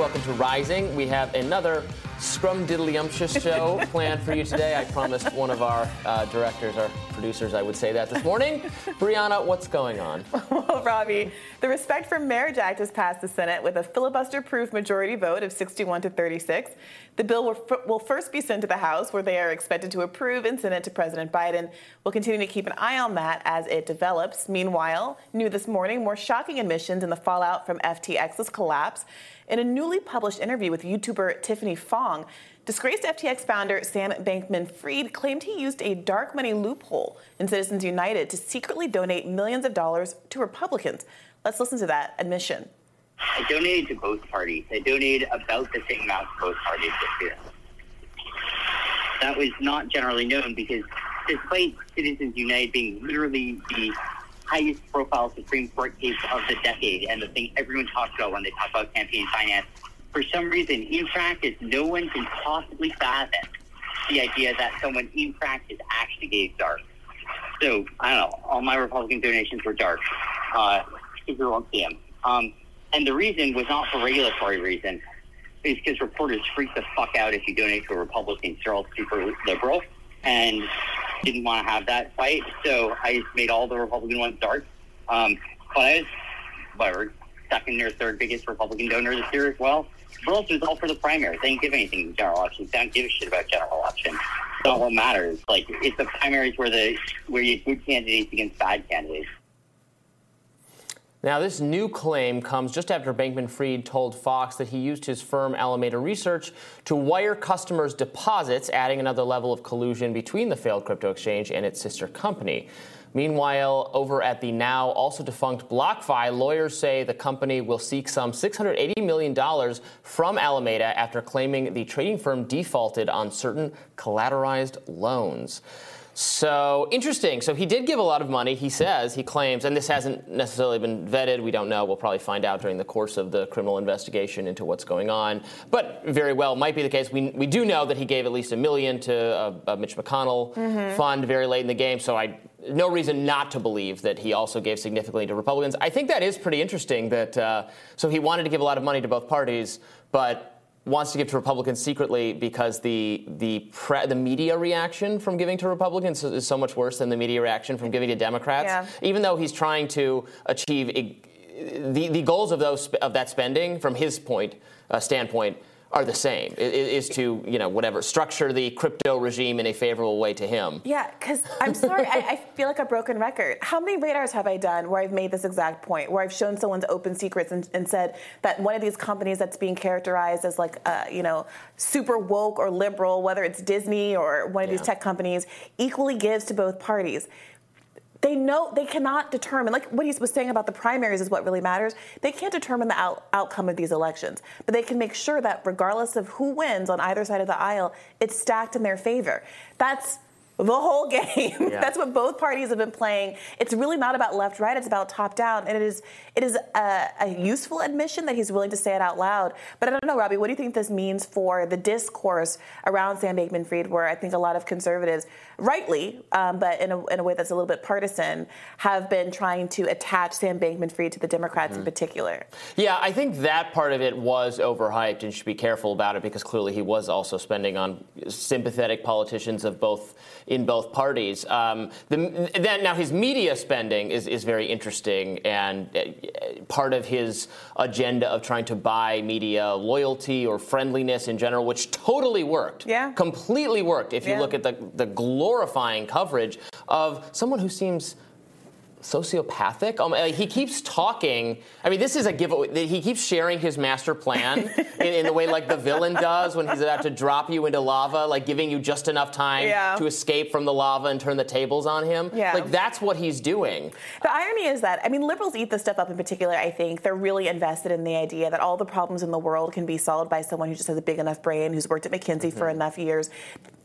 Welcome to Rising. We have another scrumdiddlyumptious show planned for you today. I promised one of our uh, directors, our producers, I would say that this morning. Briahna, what's going on? Well, Robbie, the Respect for Marriage Act has passed the Senate with a filibuster-proof majority vote of 61 to 36. The bill will, f- will first be sent to the House, where they are expected to approve and send it to President Biden. We'll continue to keep an eye on that as it develops. Meanwhile, new this morning, more shocking admissions in the fallout from FTX's collapse. In a newly published interview with YouTuber Tiffany Fong, disgraced FTX founder Sam Bankman Fried claimed he used a dark money loophole in Citizens United to secretly donate millions of dollars to Republicans. Let's listen to that admission. I donated to both parties. I donated about the same amount to both parties this year. That was not generally known because despite Citizens United being literally the highest profile Supreme Court case of the decade and the thing everyone talks about when they talk about campaign finance, for some reason, in practice, no one can possibly fathom the idea that someone in practice actually gave dark. So, I don't know, all my Republican donations were dark. Uh, people won't see them. Um, and the reason was not for regulatory reason. It's because reporters freak the fuck out if you donate to a Republican. They're all super liberal and didn't want to have that fight. So I made all the Republican ones dark. Um, was, whatever, second or third biggest Republican donor this year as well. But it's all for the primaries. They didn't give anything to general elections. They don't give a shit about general elections. It's not what matters. Like, it's the primaries where the where you good candidates against bad candidates. Now, this new claim comes just after Bankman Fried told Fox that he used his firm Alameda Research to wire customers' deposits, adding another level of collusion between the failed crypto exchange and its sister company. Meanwhile, over at the now also defunct BlockFi, lawyers say the company will seek some $680 million from Alameda after claiming the trading firm defaulted on certain collateralized loans. So interesting. So he did give a lot of money. He says he claims, and this hasn't necessarily been vetted. We don't know. We'll probably find out during the course of the criminal investigation into what's going on. But very well might be the case. We, we do know that he gave at least a million to a, a Mitch McConnell mm-hmm. fund very late in the game. So I no reason not to believe that he also gave significantly to Republicans. I think that is pretty interesting. That uh, so he wanted to give a lot of money to both parties, but wants to give to Republicans secretly because the the pre, the media reaction from giving to Republicans is so much worse than the media reaction from giving to Democrats. Yeah. Even though he's trying to achieve the the goals of those of that spending from his point uh, standpoint are the same. Is to you know whatever structure the crypto regime in a favorable way to him. Yeah, because I'm sorry, I, I, feel like a broken record. How many radars have I done where I've made this exact point, where I've shown someone's open secrets and, and said that one of these companies that's being characterized as like uh, you know super woke or liberal, whether it's Disney or one of yeah. these tech companies, equally gives to both parties they know they cannot determine like what he was saying about the primaries is what really matters. They can't determine the out, outcome of these elections but they can make sure that regardless of who wins on either side of the aisle it's stacked in their favor. That's the whole game. Yeah. That's what both parties have been playing. It's really not about left right. It's about top down, and it is it is a, a, useful admission that he's willing to say it out loud. But I don't know, Robbie. What do you think this means for the discourse around Sam Bankman-Fried, where I think a lot of conservatives, rightly, um, but in a, in a way that's a little bit partisan, have been trying to attach Sam Bankman-Fried to the Democrats mm-hmm. in particular. Yeah, I think that part of it was overhyped, and should be careful about it because clearly he was also spending on sympathetic politicians of both in both parties. Um, the, then, now his media spending is, is very interesting and uh, part of his agenda of trying to buy media loyalty or friendliness in general, which totally worked. Yeah. Completely worked. If you yeah. look at the, the glorifying coverage of someone who seems sociopathic. Um, he keeps talking. I mean, this is a giveaway. He keeps sharing his master plan in, in, the way like the villain does when he's about to drop you into lava, like giving you just enough time yeah. to escape from the lava and turn the tables on him. Yeah. Like that's what he's doing. The irony is that I mean, liberals eat this stuff up in particular. I think they're really invested in the idea that all the problems in the world can be solved by someone who just has a big enough brain, who's worked at McKinsey mm-hmm. for enough years.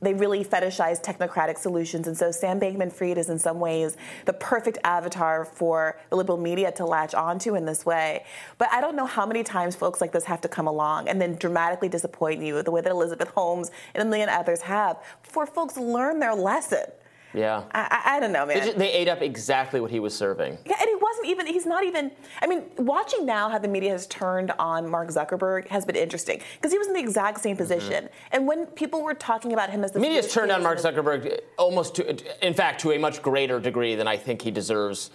They really fetishize technocratic solutions, and so Sam Bankman-Fried is in some ways the perfect avatar avatar for the liberal media to latch onto in this way. But I don't know how many times folks like this have to come along and then dramatically disappoint you the way that Elizabeth Holmes and a million others have before folks learn their lesson. Yeah. I, I, don't know, man. They, just, they, ate up exactly what he was serving. Yeah, and he was wasn't even. He's not even. I mean, watching now how the media has turned on Mark Zuckerberg has been interesting because he was in the exact same position. Mm-hmm. And when people were talking about him as the media has turned on Mark Zuckerberg almost to, in fact, to a much greater degree than I think he deserves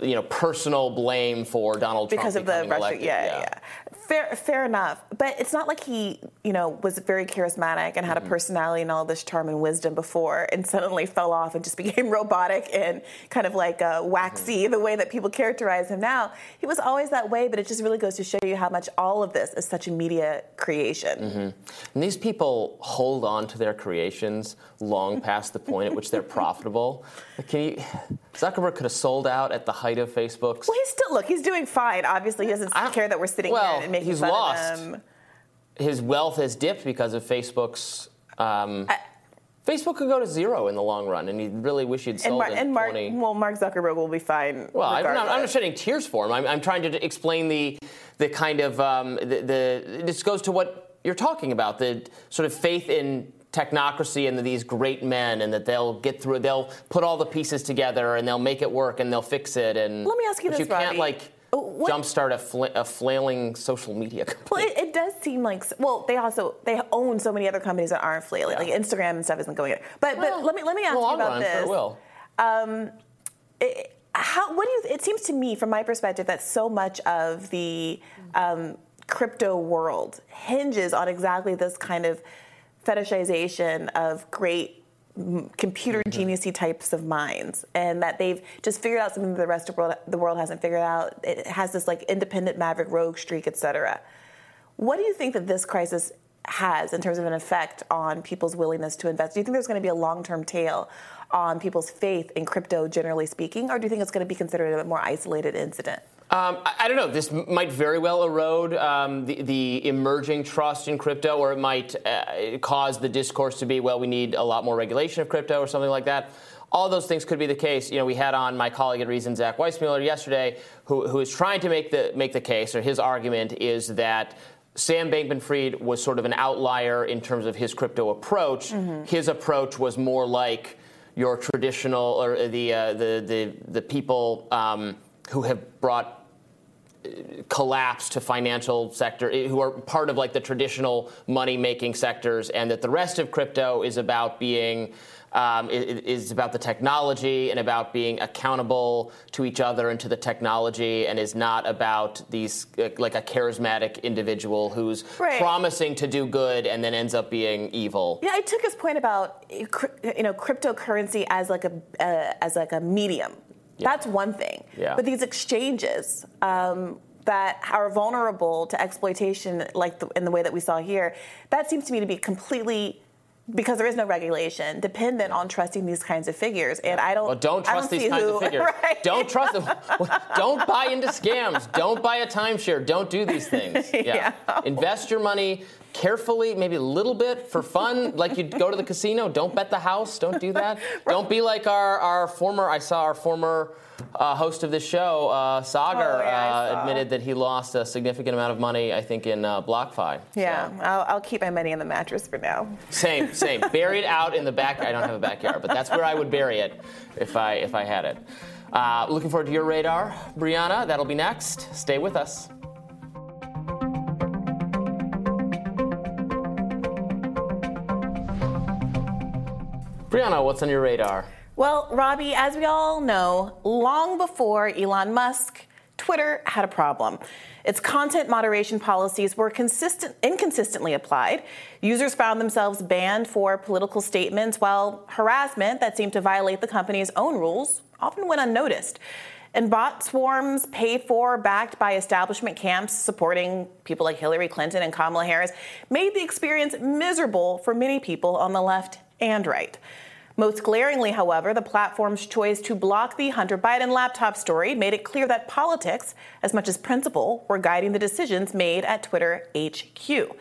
you know, personal blame for Donald Trump because of the Russia. Yeah, yeah, yeah, Fair, fair enough. But it's not like he, you know, was very charismatic and had mm-hmm. a personality and all this charm and wisdom before, and suddenly fell off and just became robotic and kind of like uh, waxy mm-hmm. the way that people characterize him now. He was always that way, but it just really goes to show you how much all of this is such a media creation. Mm-hmm. And these people hold on to their creations long past the point at which they're profitable. Can you? Zuckerberg could have sold out at the height of Facebook's. Well, he's still look. He's doing fine. Obviously, he doesn't care that we're sitting well, here and making he's fun lost. of him. His wealth has dipped because of Facebook's. Um, I, Facebook could go to zero in the long run, and you really wish you'd sold and, Mar- and Mark, 20. Well, Mark Zuckerberg will be fine. Well, I'm not, I'm not, shedding tears for him. I'm, I'm trying to explain the the kind of um, the, the this goes to what you're talking about the sort of faith in technocracy and these great men and that they'll get through they'll put all the pieces together and they'll make it work and they'll fix it and let me ask you this you can't like what? jumpstart a, fl- a, flailing social media company. Well, it, it, does seem like well, they also they own so many other companies that aren't flailing, yeah. like Instagram and stuff isn't going in. But well, but let me let me ask well, you about run, this. Sure will. Um, it, how what do you? It seems to me, from my perspective, that so much of the um, crypto world hinges on exactly this kind of fetishization of great computer mm-hmm. geniusy types of minds and that they've just figured out something that the rest of the world, the world hasn't figured out. It has this like independent maverick rogue streak etc what do you think that this crisis has in terms of an effect on people's willingness to invest? Do you think there's going to be a long-term tail on people's faith in crypto generally speaking or do you think it's going to be considered a more isolated incident um, I, I, don't know. This might very well erode um, the, the, emerging trust in crypto, or it might uh, cause the discourse to be, well, we need a lot more regulation of crypto, or something like that. All those things could be the case. You know, we had on my colleague at Reason, Zach Weissmueller, yesterday, who, who is trying to make the make the case, or his argument is that Sam Bankman-Fried was sort of an outlier in terms of his crypto approach. Mm-hmm. His approach was more like your traditional, or the uh, the, the the people. Um, who have brought collapse to financial sector eh, who are part of like the traditional money making sectors and that the rest of crypto is about being um, is about the technology and about being accountable to each other and to the technology and is not about these eh, like a charismatic individual who's right. promising to do good and then ends up being evil. Yeah, I took his point about you know cryptocurrency as like a uh, as like a medium yeah. That's one thing. Yeah. But these exchanges um, that are vulnerable to exploitation, like the, in the way that we saw here, that seems to me to be completely because there is no regulation, dependent on trusting these kinds of figures. And I don't. Well, don't trust don't these kinds who, of figures. Right. Don't trust them. don't buy into scams. Don't buy a timeshare. Don't do these things. Yeah. yeah. Invest your money carefully, maybe a little bit for fun, like you'd go to the casino. Don't bet the house. Don't do that. right. Don't be like our, our former, I saw our former uh, host of this show, uh, Saagar, oh, yeah, uh, admitted that he lost a significant amount of money, I think, in uh, BlockFi. Yeah, so. I'll, I'll, keep my money in the mattress for now. Same, same. Buried out in the back. I don't have a backyard, but that's where I would bury it if I, if I had it. Uh, looking forward to your radar, Briahna. That'll be next. Stay with us. Briahna, what's on your radar? Well, Robbie, as we all know, long before Elon Musk, Twitter had a problem. Its content moderation policies were consistent, inconsistently applied. Users found themselves banned for political statements, while harassment that seemed to violate the company's own rules often went unnoticed. And bot swarms paid for, backed by establishment camps supporting people like Hillary Clinton and Kamala Harris, made the experience miserable for many people on the left and right. Most glaringly, however, the platform's choice to block the Hunter Biden laptop story made it clear that politics, as much as principle, were guiding the decisions made at Twitter HQ.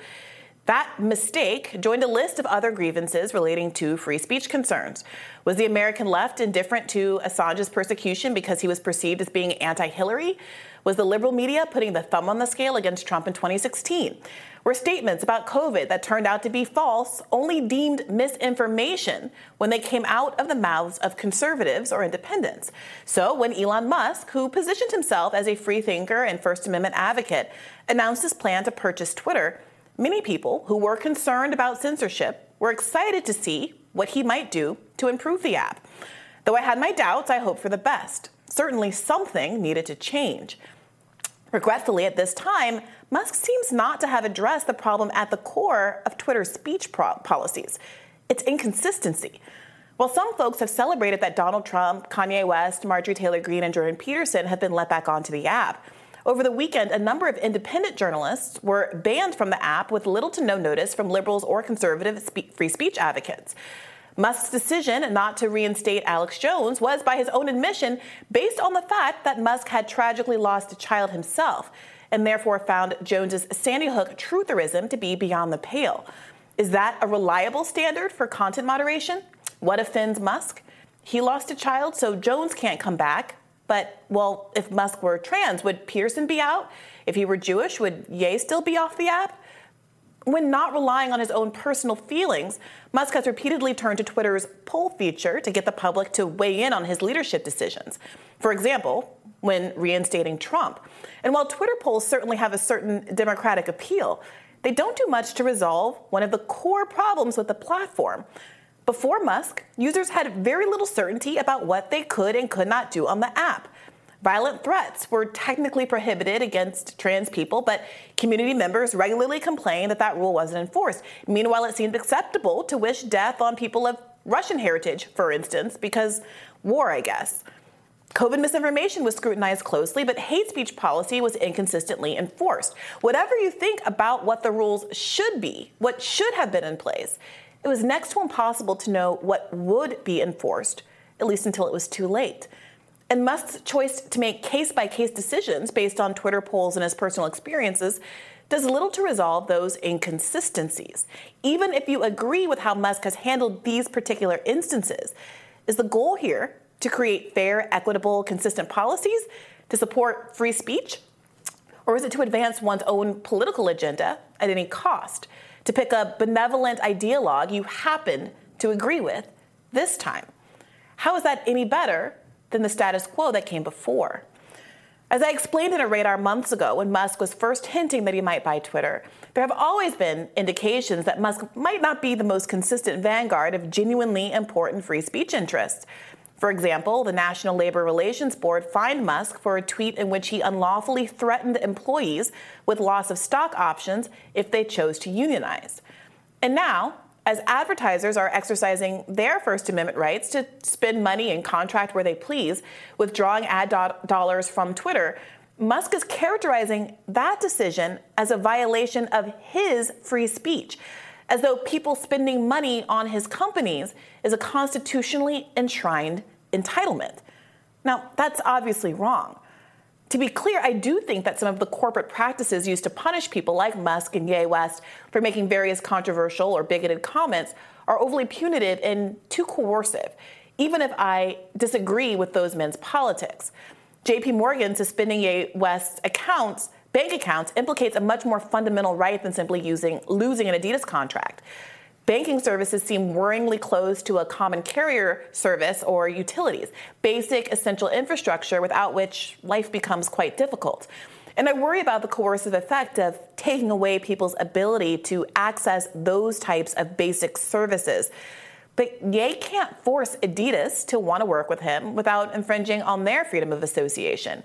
That mistake joined a list of other grievances relating to free speech concerns. Was the American left indifferent to Assange's persecution because he was perceived as being anti Hillary? Was the liberal media putting the thumb on the scale against Trump in 2016? Were statements about COVID that turned out to be false only deemed misinformation when they came out of the mouths of conservatives or independents? So when Elon Musk, who positioned himself as a free thinker and First Amendment advocate, announced his plan to purchase Twitter, Many people who were concerned about censorship were excited to see what he might do to improve the app. Though I had my doubts, I hoped for the best. Certainly something needed to change. Regretfully, at this time, Musk seems not to have addressed the problem at the core of Twitter's speech pro- policies its inconsistency. While some folks have celebrated that Donald Trump, Kanye West, Marjorie Taylor Greene, and Jordan Peterson have been let back onto the app, over the weekend, a number of independent journalists were banned from the app with little to no notice from liberals or conservative spe- free speech advocates. Musk's decision not to reinstate Alex Jones was, by his own admission, based on the fact that Musk had tragically lost a child himself and therefore found Jones's Sandy Hook trutherism to be beyond the pale. Is that a reliable standard for content moderation? What offends Musk? He lost a child, so Jones can't come back. But, well, if Musk were trans, would Pearson be out? If he were Jewish, would Ye still be off the app? When not relying on his own personal feelings, Musk has repeatedly turned to Twitter's poll feature to get the public to weigh in on his leadership decisions. For example, when reinstating Trump. And while Twitter polls certainly have a certain democratic appeal, they don't do much to resolve one of the core problems with the platform before Musk, users had very little certainty about what they could and could not do on the app. Violent threats were technically prohibited against trans people, but community members regularly complained that that rule wasn't enforced. Meanwhile, it seemed acceptable to wish death on people of Russian heritage, for instance, because war, I guess. COVID misinformation was scrutinized closely, but hate speech policy was inconsistently enforced. Whatever you think about what the rules should be, what should have been in place, it was next to impossible to know what would be enforced, at least until it was too late. And Musk's choice to make case by case decisions based on Twitter polls and his personal experiences does little to resolve those inconsistencies. Even if you agree with how Musk has handled these particular instances, is the goal here to create fair, equitable, consistent policies to support free speech? Or is it to advance one's own political agenda at any cost? to pick a benevolent ideologue you happen to agree with this time. How is that any better than the status quo that came before? As I explained in a radar months ago when Musk was first hinting that he might buy Twitter, there have always been indications that Musk might not be the most consistent vanguard of genuinely important free speech interests. For example, the National Labor Relations Board fined Musk for a tweet in which he unlawfully threatened employees with loss of stock options if they chose to unionize. And now, as advertisers are exercising their First Amendment rights to spend money and contract where they please, withdrawing ad do- dollars from Twitter, Musk is characterizing that decision as a violation of his free speech as though people spending money on his companies is a constitutionally enshrined entitlement. Now, that's obviously wrong. To be clear, I do think that some of the corporate practices used to punish people like Musk and Ye West for making various controversial or bigoted comments are overly punitive and too coercive, even if I disagree with those men's politics. JP Morgan suspending Ye West's accounts bank accounts implicates a much more fundamental right than simply using, losing an Adidas contract. Banking services seem worryingly close to a common carrier service or utilities, basic essential infrastructure without which life becomes quite difficult. And I worry about the coercive effect of taking away people's ability to access those types of basic services. But Ye can't force Adidas to want to work with him without infringing on their freedom of association.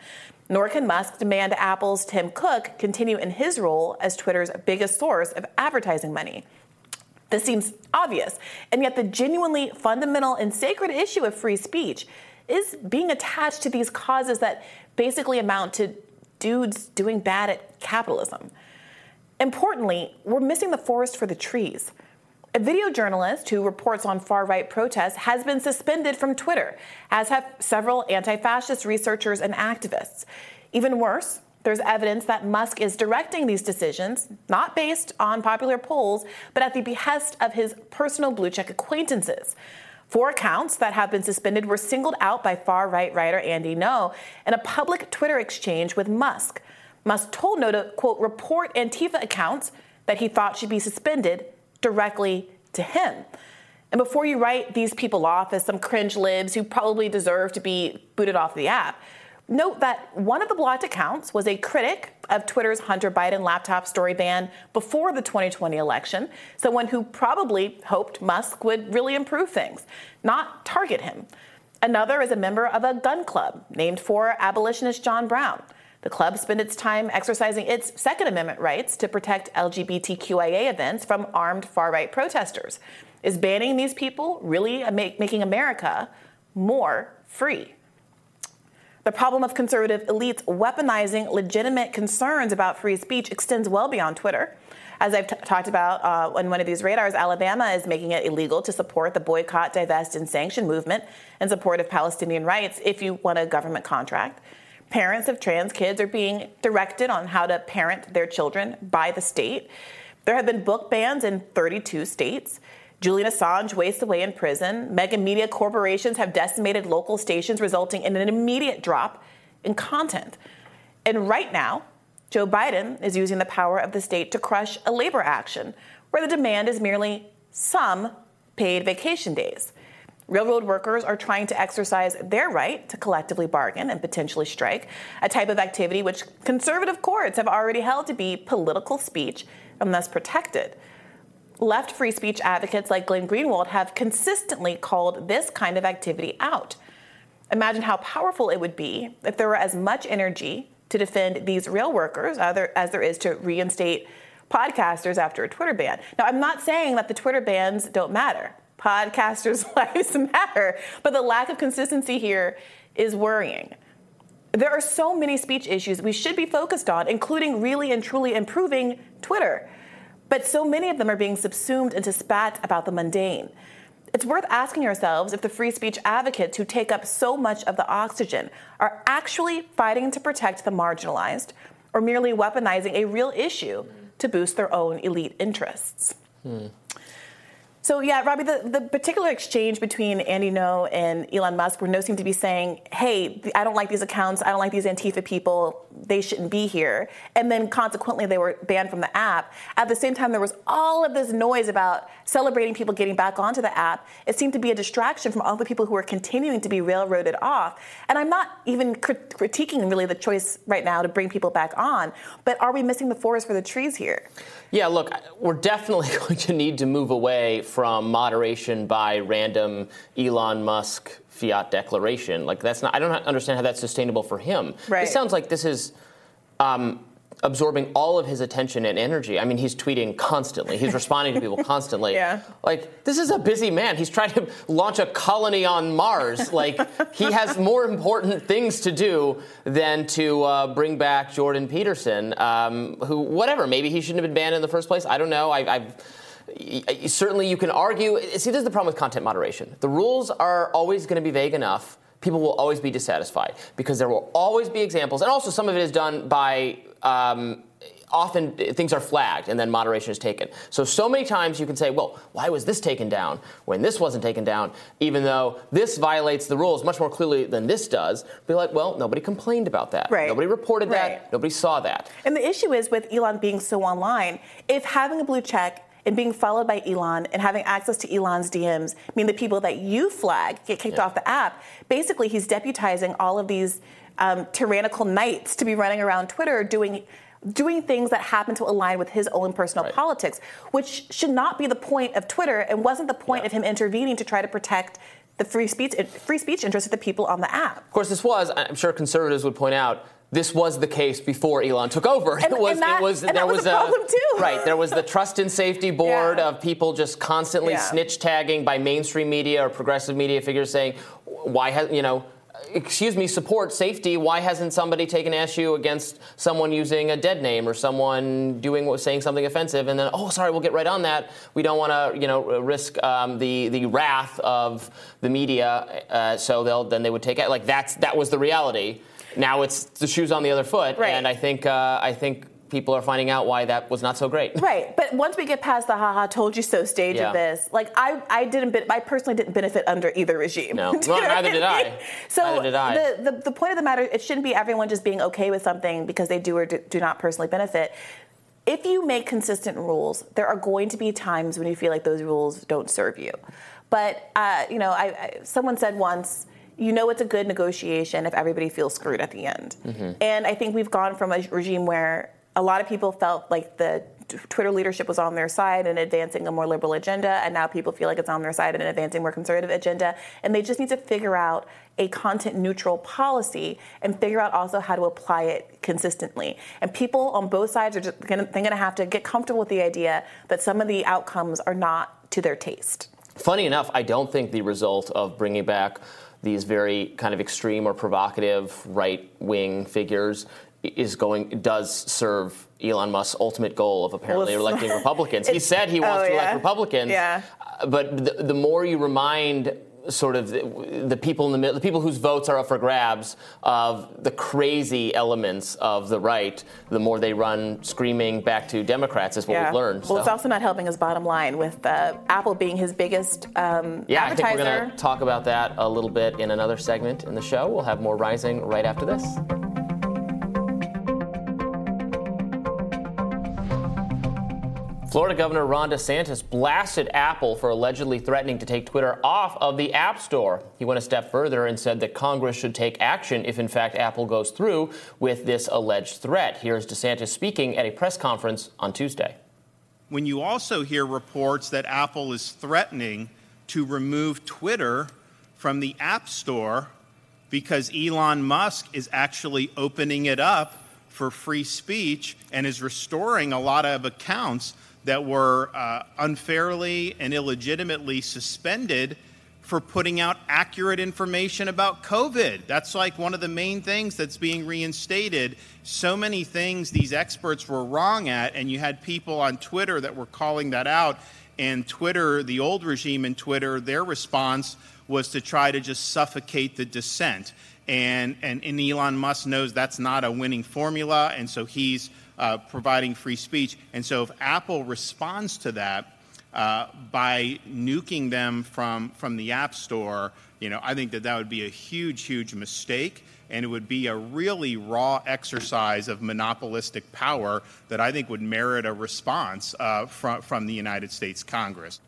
Nor can Musk demand Apple's Tim Cook continue in his role as Twitter's biggest source of advertising money. This seems obvious, and yet the genuinely fundamental and sacred issue of free speech is being attached to these causes that basically amount to dudes doing bad at capitalism. Importantly, we're missing the forest for the trees. A video journalist who reports on far right protests has been suspended from Twitter, as have several anti fascist researchers and activists. Even worse, There's evidence that Musk is directing these decisions, not based on popular polls, but at the behest of his personal blue check acquaintances. Four accounts that have been suspended were singled out by far right writer Andy Ngo in a public Twitter exchange with Musk. Musk told Ngo to, quote, report Antifa accounts that he thought should be suspended directly to him. And before you write these people off as some cringe libs who probably deserve to be booted off the app, Note that one of the blocked accounts was a critic of Twitter's Hunter Biden laptop story ban before the 2020 election, someone who probably hoped Musk would really improve things, not target him. Another is a member of a gun club named for abolitionist John Brown. The club spent its time exercising its Second Amendment rights to protect LGBTQIA events from armed far right protesters. Is banning these people really making America more free? The problem of conservative elites weaponizing legitimate concerns about free speech extends well beyond Twitter. As I've t- talked about uh, on one of these radars, Alabama is making it illegal to support the boycott, divest, and sanction movement in support of Palestinian rights if you want a government contract. Parents of trans kids are being directed on how to parent their children by the state. There have been book bans in 32 states. Julian Assange wastes away in prison. Mega media corporations have decimated local stations, resulting in an immediate drop in content. And right now, Joe Biden is using the power of the state to crush a labor action where the demand is merely some paid vacation days. Railroad workers are trying to exercise their right to collectively bargain and potentially strike, a type of activity which conservative courts have already held to be political speech and thus protected left free speech advocates like Glenn Greenwald have consistently called this kind of activity out. Imagine how powerful it would be if there were as much energy to defend these rail workers as there is to reinstate podcasters after a Twitter ban. Now, I'm not saying that the Twitter bans don't matter. Podcasters' lives matter, but the lack of consistency here is worrying. There are so many speech issues we should be focused on, including really and truly improving Twitter. But so many of them are being subsumed into spat about the mundane. It's worth asking yourselves if the free speech advocates who take up so much of the oxygen are actually fighting to protect the marginalized or merely weaponizing a real issue to boost their own elite interests. Hmm. So yeah, Robbie, the, the particular exchange between Andy Ngo and Elon Musk, where Ngo seemed to be saying, "Hey, I don't like these accounts. I don't like these Antifa people. They shouldn't be here," and then consequently they were banned from the app. At the same time, there was all of this noise about celebrating people getting back onto the app. It seemed to be a distraction from all the people who were continuing to be railroaded off. And I'm not even crit- critiquing really the choice right now to bring people back on, but are we missing the forest for the trees here? Yeah, look, we're definitely going to need to move away from moderation by random Elon Musk fiat declaration. Like that's not. I don't understand how that's sustainable for him. Right. It sounds like this is. Um, absorbing all of his attention and energy. I mean, he's tweeting constantly. He's responding to people constantly. Yeah. Like, this is a busy man. He's trying to launch a colony on Mars. Like, he has more important things to do than to uh, bring back Jordan Peterson, um, who, whatever, maybe he shouldn't have been banned in the first place. I don't know. I, I've certainly you can argue. See, this is the problem with content moderation. The rules are always going to be vague enough people will always be dissatisfied because there will always be examples, and also some of it is done by um, often things are flagged and then moderation is taken. So, so many times you can say, well, why was this taken down when this wasn't taken down, even though this violates the rules much more clearly than this does? Be like, well, nobody complained about that. Right. Nobody reported right. that. Nobody saw that. And the issue is with Elon being so online, if having a blue check and being followed by Elon and having access to Elon's DMs mean the people that you flag get kicked yeah. off the app, basically he's deputizing all of these um, tyrannical knights to be running around Twitter doing doing things that happen to align with his own personal right. politics, which should not be the point of Twitter and wasn't the point yeah. of him intervening to try to protect the free speech free speech interests of the people on the app. Of course, this was. I'm sure conservatives would point out. This was the case before Elon took over. And, it was. That, it was. there was, was, a problem too. Right. There was the trust and safety board yeah. of people just constantly yeah. snitch tagging by mainstream media or progressive media figures saying, "Why has you know." Excuse me, support safety, why hasn't somebody taken issue against someone using a dead name or someone doing what saying something offensive, and then oh, sorry, we'll get right on that. We don't want to, you know, risk um, the the wrath of the media, uh, so they'll then they would take it. Like that's that was the reality. now it's the shoes on the other foot, Right. and I think uh, I think people are finding out why that was not so great. Right, but once we get past the haha told you so stage Yeah. of this, like I, I didn't, I personally didn't benefit under either regime. No. Well, neither did I. So Neither did I. The, the the point of the matter, it shouldn't be everyone just being okay with something because they do or do, do not personally benefit. If you make consistent rules, there are going to be times when you feel like those rules don't serve you. But uh, you know, I, I, someone said once, you know, it's a good negotiation if everybody feels screwed at the end. Mm-hmm. And I think we've gone from a regime where a lot of people felt like the Twitter leadership was on their side and advancing a more liberal agenda, and now people feel like it's on their side and advancing a more conservative agenda. And they just need to figure out a content neutral policy and figure out also how to apply it consistently. And people on both sides are just gonna, they're going to have to get comfortable with the idea that some of the outcomes are not to their taste. Funny enough, I don't think the result of bringing back these very kind of extreme or provocative right wing figures is going does serve Elon Musk's ultimate goal of apparently Well, electing Republicans. He said he wants oh, to elect yeah. Republicans. Yeah. Uh, But the, the more you remind sort of the, the people in the middle, the people whose votes are up for grabs of the crazy elements of the right, the more they run screaming back to Democrats is what we've learned. Well, it's also not helping his bottom line with uh, Apple being his biggest um, Yeah, I think advertiser. we're going to talk about that a little bit in another segment in the show. We'll have more Rising right after this. Florida Governor Ron DeSantis blasted Apple for allegedly threatening to take Twitter off of the App Store. He went a step further and said that Congress should take action if, in fact, Apple goes through with this alleged threat. Here's DeSantis speaking at a press conference on Tuesday. when you also hear reports that Apple is threatening to remove Twitter from the App Store because Elon Musk is actually opening it up for free speech and is restoring a lot of accounts that were uh, unfairly and illegitimately suspended for putting out accurate information about COVID. That's like one of the main things that's being reinstated. So many things these experts were wrong at, and you had people on Twitter that were calling that out. And Twitter, the old regime in Twitter, their response was to try to just suffocate the dissent. And, and, and Elon Musk knows that's not a winning formula, and so he's uh, providing free speech. And so if Apple responds to that, uh, by nuking them from, from the App Store, you know, I think that that would be a huge, huge mistake, and it would be a really raw exercise of monopolistic power that I think would merit a response uh, from, from the United States Congress.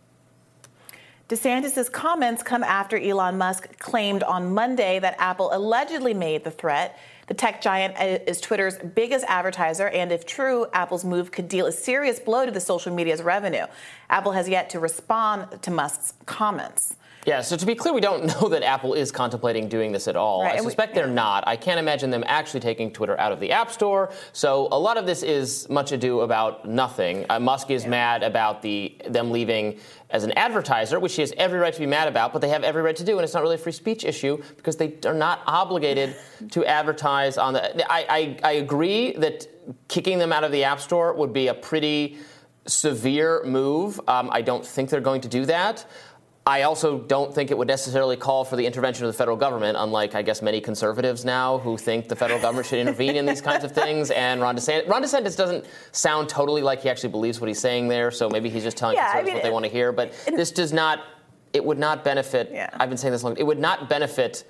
DeSantis' comments come after Elon Musk claimed on Monday that Apple allegedly made the threat. The tech giant is Twitter's biggest advertiser, and if true, Apple's move could deal a serious blow to the social media's revenue. Apple has yet to respond to Musk's comments. Yeah, so to be clear, we don't know that Apple is contemplating doing this at all. Right, I and we- suspect they're not. I can't imagine them actually taking Twitter out of the App Store. So a lot of this is much ado about nothing. Uh, Musk is mad about the them leaving as an advertiser, which he has every right to be mad about, but they have every right to do, and it's not really a free speech issue because they are not obligated to advertise on the. I, I, I agree that kicking them out of the App Store would be a pretty severe move. Um, I don't think they're going to do that. I also don't think it would necessarily call for the intervention of the federal government, unlike, I guess, many conservatives now who think the federal government should intervene in these kinds of things. And Ron DeSantis, Ron DeSantis doesn't sound totally like he actually believes what he's saying there, so maybe he's just telling Yeah, I mean, what they want to hear. But this does not, it would not benefit, Yeah. I've been saying this long, it would not benefit.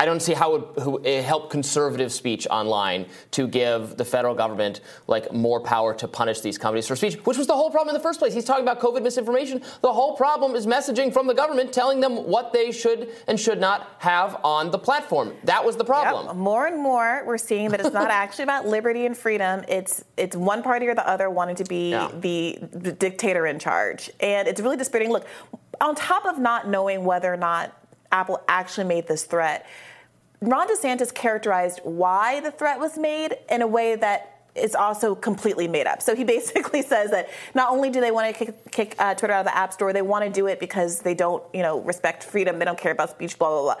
I don't see how it would it help conservative speech online to give the federal government like more power to punish these companies for speech, which was the whole problem in the first place. He's talking about COVID misinformation. The whole problem is messaging from the government telling them what they should and should not have on the platform. That was the problem. Yep. More and more, we're seeing that it's not actually about liberty and freedom. It's it's one party or the other wanting to be Yeah. the, the dictator in charge, and it's really dispiriting. Look, on top of not knowing whether or not Apple actually made this threat, Ron DeSantis characterized why the threat was made in a way that is also completely made up. So he basically says that not only do they want to kick, kick uh, Twitter out of the App Store, they want to do it because they don't, you know, respect freedom, they don't care about speech, blah blah blah.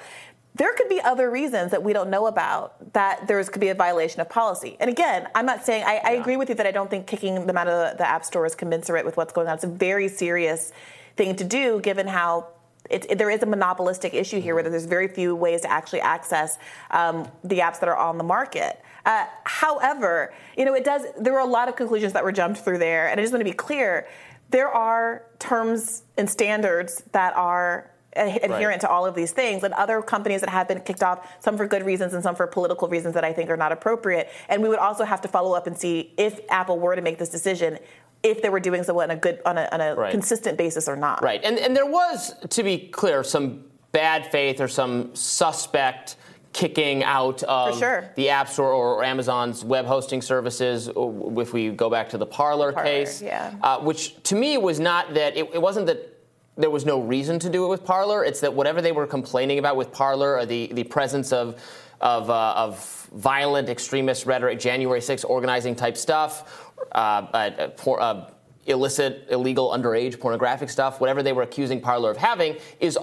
There could be other reasons that we don't know about that there could be a violation of policy. And again, I'm not saying I, I agree with you that I don't think kicking them out of the, the App Store is commensurate with what's going on. It's a very serious thing to do, given how it, it, there is a monopolistic issue here where there's very few ways to actually access um, the apps that are on the market. Uh, however, you know, it does. There were a lot of conclusions that were jumped through there, and I just want to be clear: there are terms and standards that are adherent right. to all of these things, and other companies that have been kicked off, some for good reasons and some for political reasons that I think are not appropriate. And we would also have to follow up and see if Apple were to make this decision, if they were doing so on a good on a, on a right. consistent basis or not. Right, and and there was, to be clear, some bad faith or some suspect kicking out of sure. the App Store or, Amazon's web hosting services. If we go back to the Parler, Parler case, yeah. uh, which to me was not that it, it wasn't that there was no reason to do it with Parler. It's that whatever they were complaining about with Parler, or the, the presence of of, uh, of violent extremist rhetoric, January 6 organizing type stuff, uh, uh, for, uh, illicit, illegal, underage pornographic stuff, whatever they were accusing Parler of having, is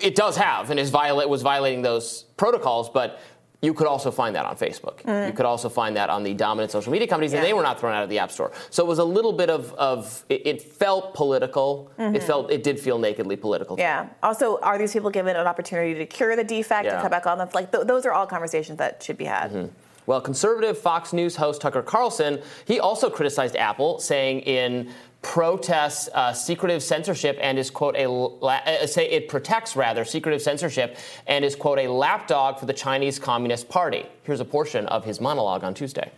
it does have and is violate was violating those protocols, but you could also find that on Facebook. Mm. You could also find that on the dominant social media companies, yeah. and they were not thrown out of the App Store. So it was a little bit of, of it, it felt political. Mm-hmm. It felt it did feel nakedly political. Yeah. Also, are these people given an opportunity to cure the defect yeah. and come back on? That's like th- those are all conversations that should be had. Mm-hmm. Well, conservative Fox News host Tucker Carlson, he also criticized Apple, saying in protests uh, secretive censorship and is quote a uh, say it protects rather secretive censorship and is quote a lapdog for the Chinese Communist Party. Here's a portion of his monologue on Tuesday.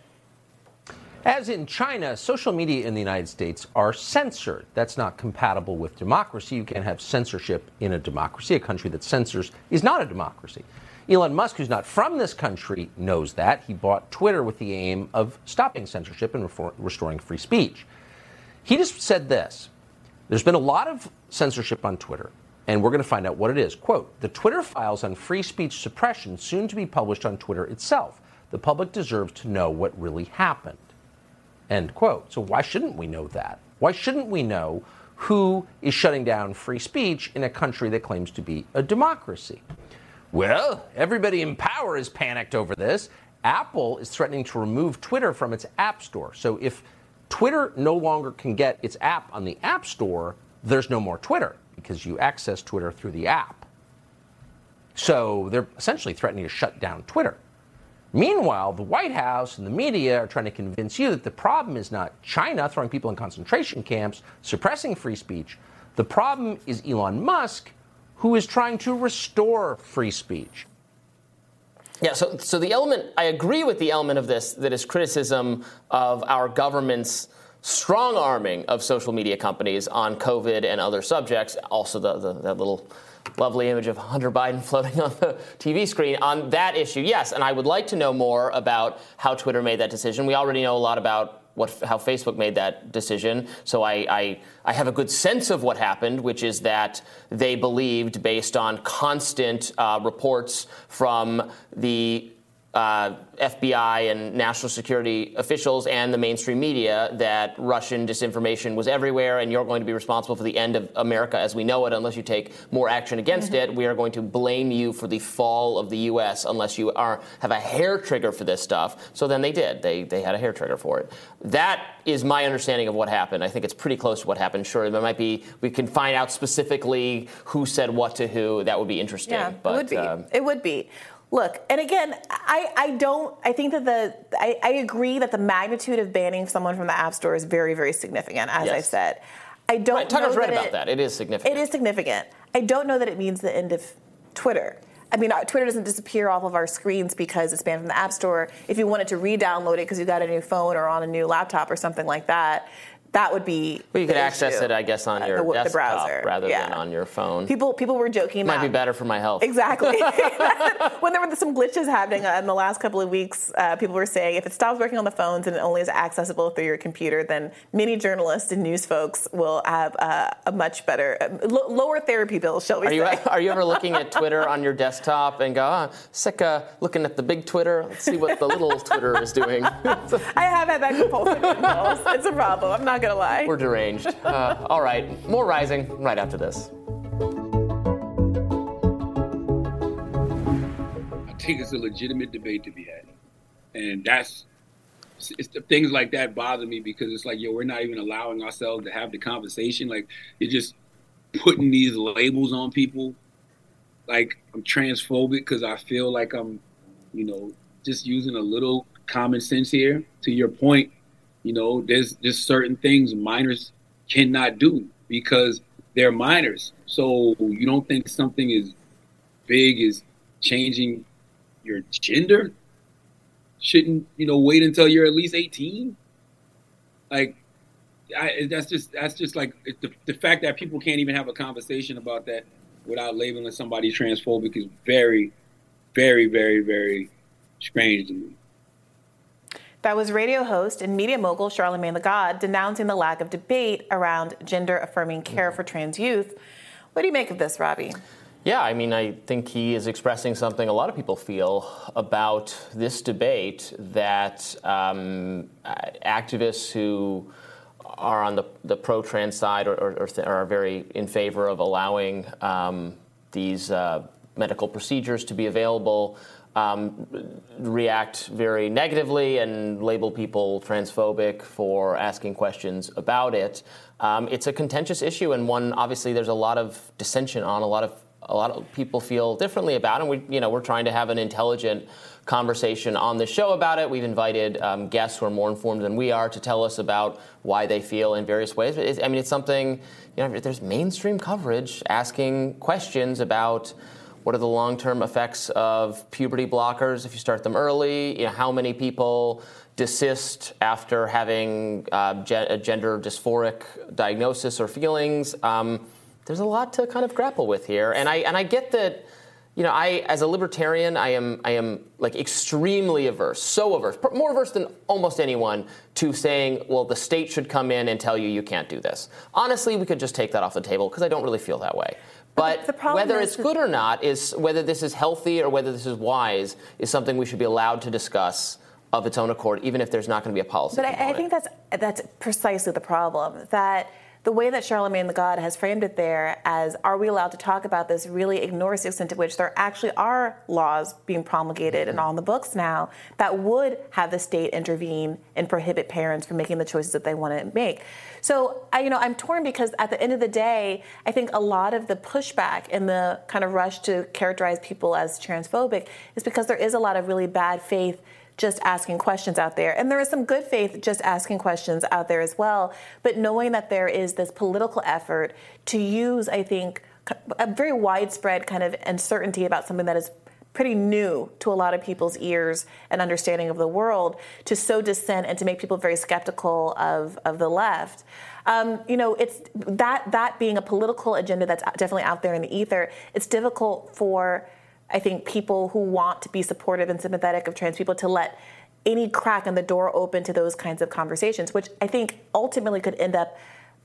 As in China, social media in the United States are censored. That's not compatible with democracy. You can't have censorship in a democracy. A country that censors is not a democracy. Elon Musk, who's not from this country, knows that. He bought Twitter with the aim of stopping censorship and restoring free speech. He just said this There's been a lot of censorship on Twitter, and we're going to find out what it is. Quote The Twitter files on free speech suppression soon to be published on Twitter itself. The public deserves to know what really happened. End quote. So, why shouldn't we know that? Why shouldn't we know who is shutting down free speech in a country that claims to be a democracy? Well, everybody in power is panicked over this. Apple is threatening to remove Twitter from its App Store. So, if Twitter no longer can get its app on the App Store, there's no more Twitter because you access Twitter through the app. So they're essentially threatening to shut down Twitter. Meanwhile, the White House and the media are trying to convince you that the problem is not China throwing people in concentration camps, suppressing free speech. The problem is Elon Musk, who is trying to restore free speech. Yeah, so, so the element, I agree with the element of this that is criticism of our government's strong arming of social media companies on COVID and other subjects. Also, the, the, that little lovely image of Hunter Biden floating on the TV screen on that issue. Yes, and I would like to know more about how Twitter made that decision. We already know a lot about what, how Facebook made that decision. So I, I, I, have a good sense of what happened, which is that they believed, based on constant uh, reports from the uh, FBI and national security officials and the mainstream media that Russian disinformation was everywhere, and you're going to be responsible for the end of America as we know it unless you take more action against mm-hmm. it. We are going to blame you for the fall of the U.S. unless you are have a hair trigger for this stuff. So then they did. They they had a hair trigger for it. That is my understanding of what happened. I think it's pretty close to what happened. Sure, there might be we can find out specifically who said what to who. That would be interesting. Yeah, but, it would be. Um, it would be. Look, and again, I, I don't, I think that the, I, I agree that the magnitude of banning someone from the App Store is very, very significant, as yes. I said. I don't right, Tucker's right about it, that. It is significant. It is significant. I don't know that it means the end of Twitter. I mean, uh, Twitter doesn't disappear off of our screens because it's banned from the App Store. If you wanted to re-download it because you got a new phone or on a new laptop or something like that, that would be. Well, you could access issue. it, I guess, on your uh, the, desktop the browser. rather yeah. than on your phone. People people were joking. About it might be better for my health. Exactly. when there were some glitches happening in the last couple of weeks, uh, people were saying if it stops working on the phones and it only is accessible through your computer, then many journalists and news folks will have uh, a much better, uh, lower therapy bills, shall we are say? You, are you ever looking at Twitter on your desktop and go, oh, sick of looking at the big Twitter? Let's see what the little Twitter is doing. I have had that compulsive impulse. It's a problem. I'm not gonna lie. We're deranged. Uh, all right, more rising right after this. I think it's a legitimate debate to be had, and that's it's things like that bother me because it's like yo, we're not even allowing ourselves to have the conversation. Like you're just putting these labels on people. Like I'm transphobic because I feel like I'm, you know, just using a little common sense here. To your point, you know, there's just certain things minors cannot do because they're minors. So you don't think something is big as changing your gender? Shouldn't you know wait until you're at least 18? Like, I, that's just that's just like the, the fact that people can't even have a conversation about that without labeling somebody transphobic is very, very, very, very strange to me. That was radio host and media mogul Charlamagne the God denouncing the lack of debate around gender affirming care for trans youth. What do you make of this, Robbie? Yeah, I mean, I think he is expressing something a lot of people feel about this debate that um, activists who are on the, the pro trans side or, or, or, are very in favor of allowing um, these uh, medical procedures to be available um, react very negatively and label people transphobic for asking questions about it. Um, it's a contentious issue and one obviously there's a lot of dissension on a lot of a lot of people feel differently about, it, and we, you know, we're trying to have an intelligent conversation on the show about it. We've invited um, guests who are more informed than we are to tell us about why they feel in various ways. I mean, it's something, you know, there's mainstream coverage asking questions about what are the long-term effects of puberty blockers if you start them early. You know, how many people desist after having uh, a gender dysphoric diagnosis or feelings. Um, there's a lot to kind of grapple with here, and I and I get that. You know, I as a libertarian, I am I am like extremely averse, so averse, more averse than almost anyone to saying, well, the state should come in and tell you you can't do this. Honestly, we could just take that off the table because I don't really feel that way. But, but whether it's good or not is whether this is healthy or whether this is wise is something we should be allowed to discuss of its own accord, even if there's not going to be a policy. But I, I, think that's that's precisely the problem that the way that Charlamagne the God has framed it there as are we allowed to talk about this really ignores the extent to which there actually are laws being promulgated and on the books now that would have the state intervene and prohibit parents from making the choices that they want to make. So I, you know, I'm torn because at the end of the day, I think a lot of the pushback and the kind of rush to characterize people as transphobic is because there is a lot of really bad faith just asking questions out there. And there is some good faith just asking questions out there as well. But knowing that there is this political effort to use, I think, a very widespread kind of uncertainty about something that is pretty new to a lot of people's ears and understanding of the world to sow dissent and to make people very skeptical of, of the left. Um, you know, it's that that being a political agenda that's definitely out there in the ether. It's difficult for I think people who want to be supportive and sympathetic of trans people to let any crack in the door open to those kinds of conversations, which I think ultimately could end up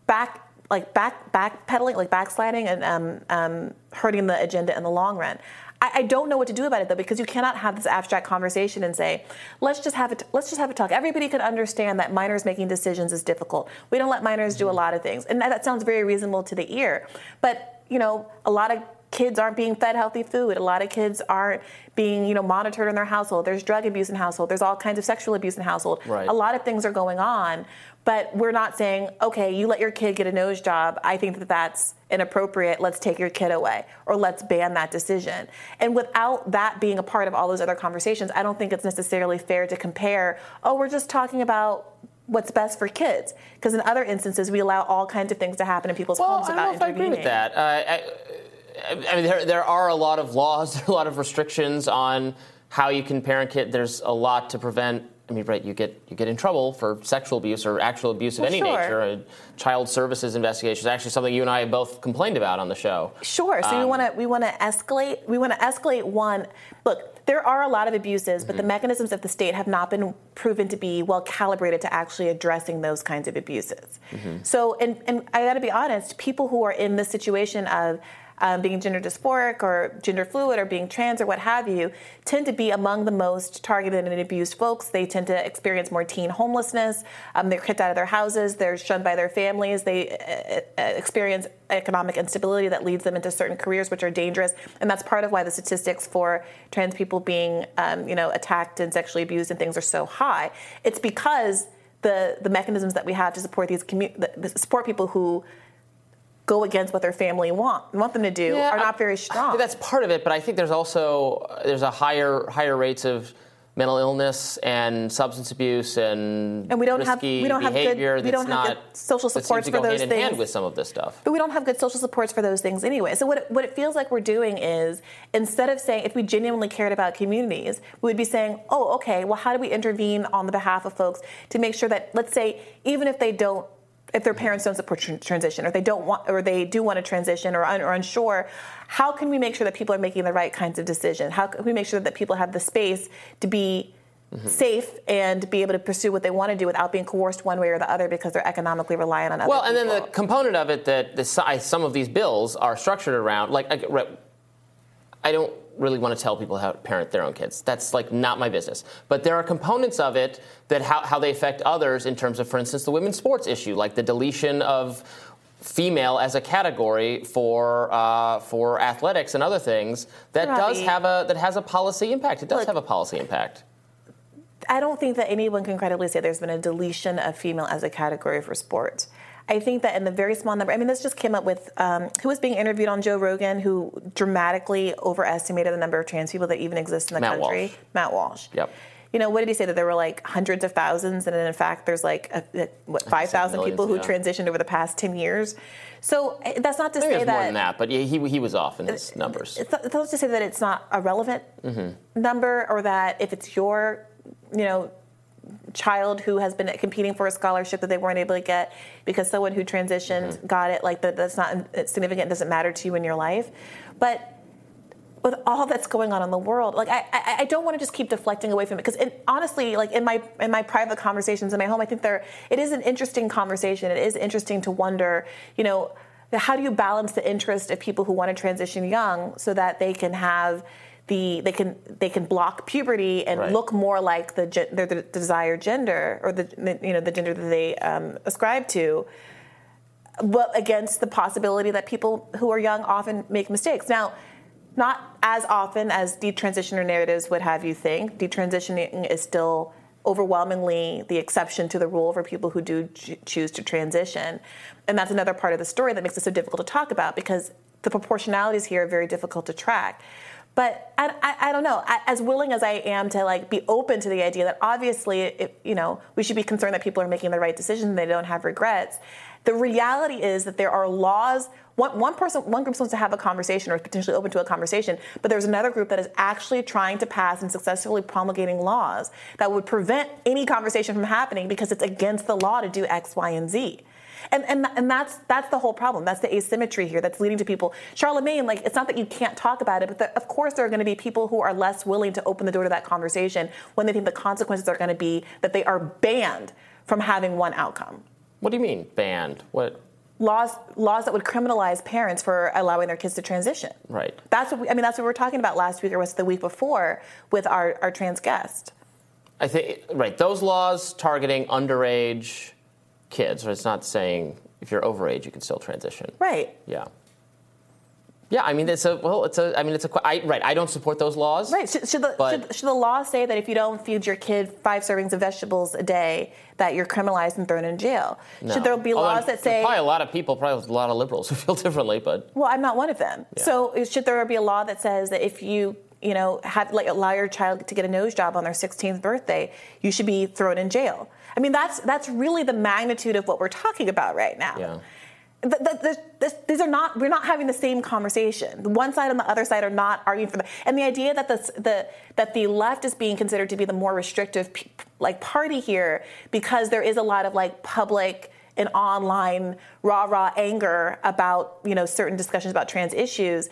back like back backpedaling, like backsliding and um, um, hurting the agenda in the long run. I, I, don't know what to do about it though, because you cannot have this abstract conversation and say, let's just have it. Let's just have a talk. Everybody can understand that minors making decisions is difficult. We don't let minors do a lot of things, and that, that sounds very reasonable to the ear. But you know, a lot of kids aren't being fed healthy food. A lot of kids aren't being, you know, monitored in their household. There's drug abuse in household. There's all kinds of sexual abuse in household. Right. A lot of things are going on, but we're not saying, okay, you let your kid get a nose job. I think that that's inappropriate. Let's take your kid away or let's ban that decision. And without that being a part of all those other conversations, I don't think it's necessarily fair to compare, oh, we're just talking about what's best for kids. Because in other instances, we allow all kinds of things to happen in people's well, homes I don't know if I agree with that. Uh, I, I mean, there, there are a lot of laws, a lot of restrictions on how you can parent kid. There's a lot to prevent. I mean, right? You get you get in trouble for sexual abuse or actual abuse of well, any sure. nature. A child services investigation is actually something you and I have both complained about on the show. Sure. So um, we want to we want to escalate. We want to escalate one. Look, there are a lot of abuses, but mm-hmm. the mechanisms of the state have not been proven to be well calibrated to actually addressing those kinds of abuses. Mm-hmm. So, and and I got to be honest, people who are in this situation of um, being gender dysphoric or gender fluid or being trans or what have you, tend to be among the most targeted and abused folks. They tend to experience more teen homelessness. Um, they're kicked out of their houses. They're shunned by their families. They uh, uh, experience economic instability that leads them into certain careers which are dangerous. And that's part of why the statistics for trans people being, um, you know, attacked and sexually abused and things are so high. It's because the the mechanisms that we have to support these commu- support people who go against what their family want want them to do Yeah, are I- not very strong. That's part of it, but I think there's also there's a higher higher rates of mental illness and substance abuse and And we don't have- we don't have good- behavior we don't have not good social supports to for go those hand in hand with some of this stuff. But we don't have good social supports for those things anyway. So what it, what it feels like we're doing is instead of saying if we genuinely cared about communities, we would be saying, oh, okay, well, how do we intervene on the behalf of folks to make sure that let's say even if they don't if their parents don't support tran- transition or they don't want or they do want to transition or, un, or unsure how can we make sure that people are making the right kinds of decisions how can we make sure that people have the space to be mm-hmm. safe and be able to pursue what they want to do without being coerced one way or the other because they're economically reliant on other Well, and then the component of it that the, some of these bills are structured around, like, I, I don't really want to tell people how to parent their own kids. That's like not my business. But there are components of it that how, how they affect others in terms of, for instance, the women's sports issue, like the deletion of female as a category for uh, for athletics and other things that does have a that has a policy impact. It does Look, have a policy impact. I don't think that anyone can credibly say there's been a deletion of female as a category for sports. I think that in the very small number, I mean, this just came up with um, who was being interviewed on Joe Rogan, who dramatically overestimated the number of trans people that even exist in the Matt country. Walsh. Matt Walsh. Yep. You know, what did he say that there were like hundreds of thousands, and in fact, there's like a, a, what five thousand people who yeah. transitioned over the past ten years. So eh, that's not to Maybe say that more than that, but yeah, he, he was off in his numbers. it's not, it's not to say that it's not a relevant Mm-hmm. number or that if it's your, you know, child who has been competing for a scholarship that they weren't able to get because someone who transitioned Mm-hmm. got it, like that, that's not it's significant, doesn't matter to you in your life. But with all that's going on in the world, like I, I, I don't want to just keep deflecting away from it because honestly, like in my in my private conversations in my home, I think there it is an interesting conversation. It is interesting to wonder, you know, how do you balance the interest of people who want to transition young so that they can have the they can they can block puberty and Right. look more like the, their, the desired gender or the you know the gender that they um, ascribe to but against the possibility that people who are young often make mistakes. Now, not as often as detransitioner narratives would have you think. Detransitioning is still overwhelmingly the exception to the rule for people who do ch- choose to transition. And that's another part of the story that makes it so difficult to talk about because the proportionalities here are very difficult to track. But I, I, I don't know. As willing as I am to like be open to the idea that obviously, it, you know, we should be concerned that people are making the right decision and they don't have regrets. The reality is that there are laws. One, one person, one group wants to have a conversation or is potentially open to a conversation, but there's another group that is actually trying to pass and successfully promulgating laws that would prevent any conversation from happening because it's against the law to do X, Y, and Z. And, and, and that's that's the whole problem. That's the asymmetry here that's leading to people. Charlamagne, like it's not that you can't talk about it, but the, of course there are going to be people who are less willing to open the door to that conversation when they think the consequences are going to be that they are banned from having one outcome. What do you mean banned? What? Laws laws that would criminalize parents for allowing their kids to transition. Right. That's what we, I mean. That's what we were talking about last week or was the week before with our, our trans guest. I think right. Those laws targeting underage kids. Or it's not saying if you're overage you can still transition. Right. Yeah. Yeah, I mean it's a well, it's a I mean it's a. I, right. I don't support those laws. Right. Should, should, the, should, should the law say that if you don't feed your kid five servings of vegetables a day, that you're criminalized and thrown in jail? No. Should there be laws that say? probably a lot of people, probably a lot of liberals who feel differently, but Well, I'm not one of them. Yeah. So should there be a law that says that if you you know have like allow your child to get a nose job on their 16th birthday, you should be thrown in jail? I mean, that's that's really the magnitude of what we're talking about right now. yeah. Th- th- th- this- these are not. We're not having the same conversation. The one side and the other side are not arguing for the. And the idea that the the that the left is being considered to be the more restrictive like party here because there is a lot of like public and online rah rah anger about you know certain discussions about trans issues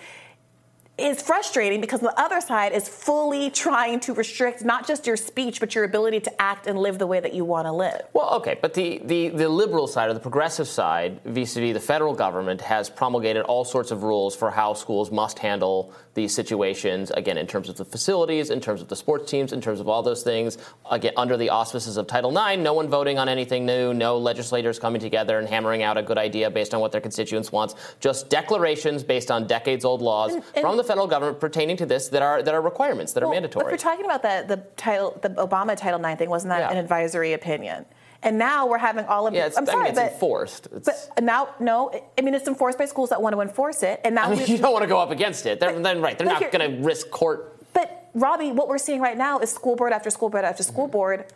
is frustrating because the other side is fully trying to restrict not just your speech but your ability to act and live the way that you want to live. Well, okay, but the, the, the liberal side or the progressive side, vis-a-vis the federal government, has promulgated all sorts of rules for how schools must handle these situations. Again, in terms of the facilities, in terms of the sports teams, in terms of all those things. Again, under the auspices of Title IX, no one voting on anything new, no legislators coming together and hammering out a good idea based on what their constituents wants. Just declarations based on decades-old laws and- from the federal government pertaining to this that are that are requirements that are Well, mandatory. If we're talking about the the title, the Obama Title IX thing, wasn't that Yeah. an advisory opinion? And now we're having all of. Yeah, it's, I'm I sorry, mean, it's but enforced. It's, but now no, I mean it's enforced by schools that want to enforce it, and now I mean, you don't want to go up against it. They're, But- then right, they're not going to risk court. But Robbie, what we're seeing right now is school board after school board after Mm-hmm. school board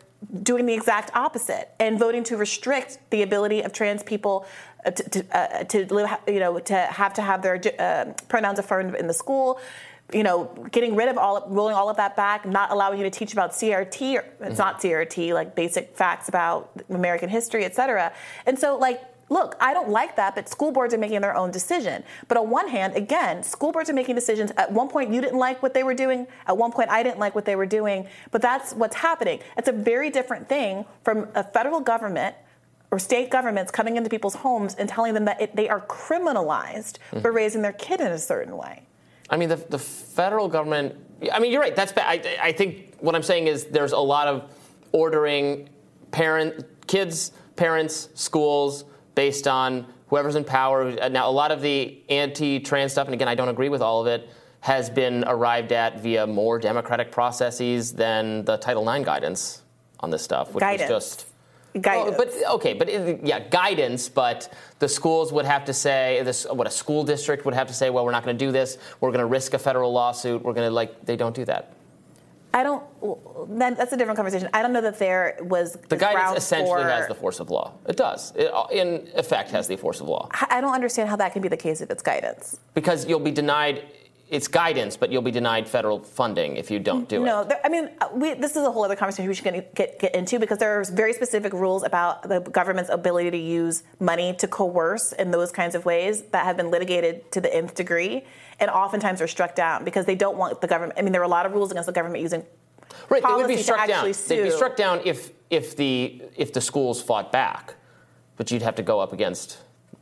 doing the exact opposite and voting to restrict the ability of trans people uh, to, to, uh, to live, you know, to have to have their uh, pronouns affirmed in the school. You know, getting rid of all, rolling all of that back, not allowing you to teach about CRT. Or, it's mm-hmm. not CRT, like basic facts about American history, et cetera. And so, like, look, I don't like that, but school boards are making their own decision. But on one hand, again, school boards are making decisions. At one point, you didn't like what they were doing. At one point, I didn't like what they were doing. But that's what's happening. It's a very different thing from a federal government or state governments coming into people's homes and telling them that it, they are criminalized for mm-hmm. raising their kid in a certain way. I mean, the, the federal government. I mean, you're right. That's bad. I, I think what I'm saying is there's a lot of ordering parent, kids, parents, schools based on whoever's in power. Now, a lot of the anti-trans stuff, and again, I don't agree with all of it, has been arrived at via more democratic processes than the Title IX guidance on this stuff, which Guidance. was just. Guidance. Oh, but okay, but it- yeah, guidance. But the schools would have to say this. What a school district would have to say. Well, we're not going to do this. We're going to risk a federal lawsuit. We're going to like. They don't do that. I don't. That, that's a different conversation. I don't know that there was The guidance essentially for, has the force of law. It does. It, uh, in effect, has the force of law I don't understand how that can be the case if it's guidance. because you'll be denied. It's guidance, but you'll be denied federal funding if you don't do No, it. there, I mean, uh, we, this is a whole other conversation we should get, get, get into because there are very specific rules about the government's ability to use money to coerce in those kinds of ways that have been litigated to the nth degree and oftentimes are struck down because they don't want the government. I mean, there are a lot of rules against the government using Right, they would be struck down. actually They'd be struck down if if the if the schools fought back, but you'd have to go up against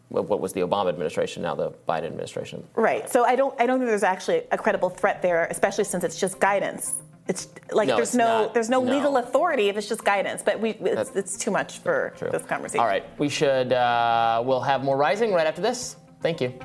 what was the Obama administration, now the Biden administration. Right. So I don't I don't think there's actually a credible threat there, especially since it's just guidance. It's like No, there's it's no not. there's no, No. legal authority if it's just guidance. But we it's, it's too much for True. this conversation. All right, we should. Uh, we'll have more rising right after this. Thank you.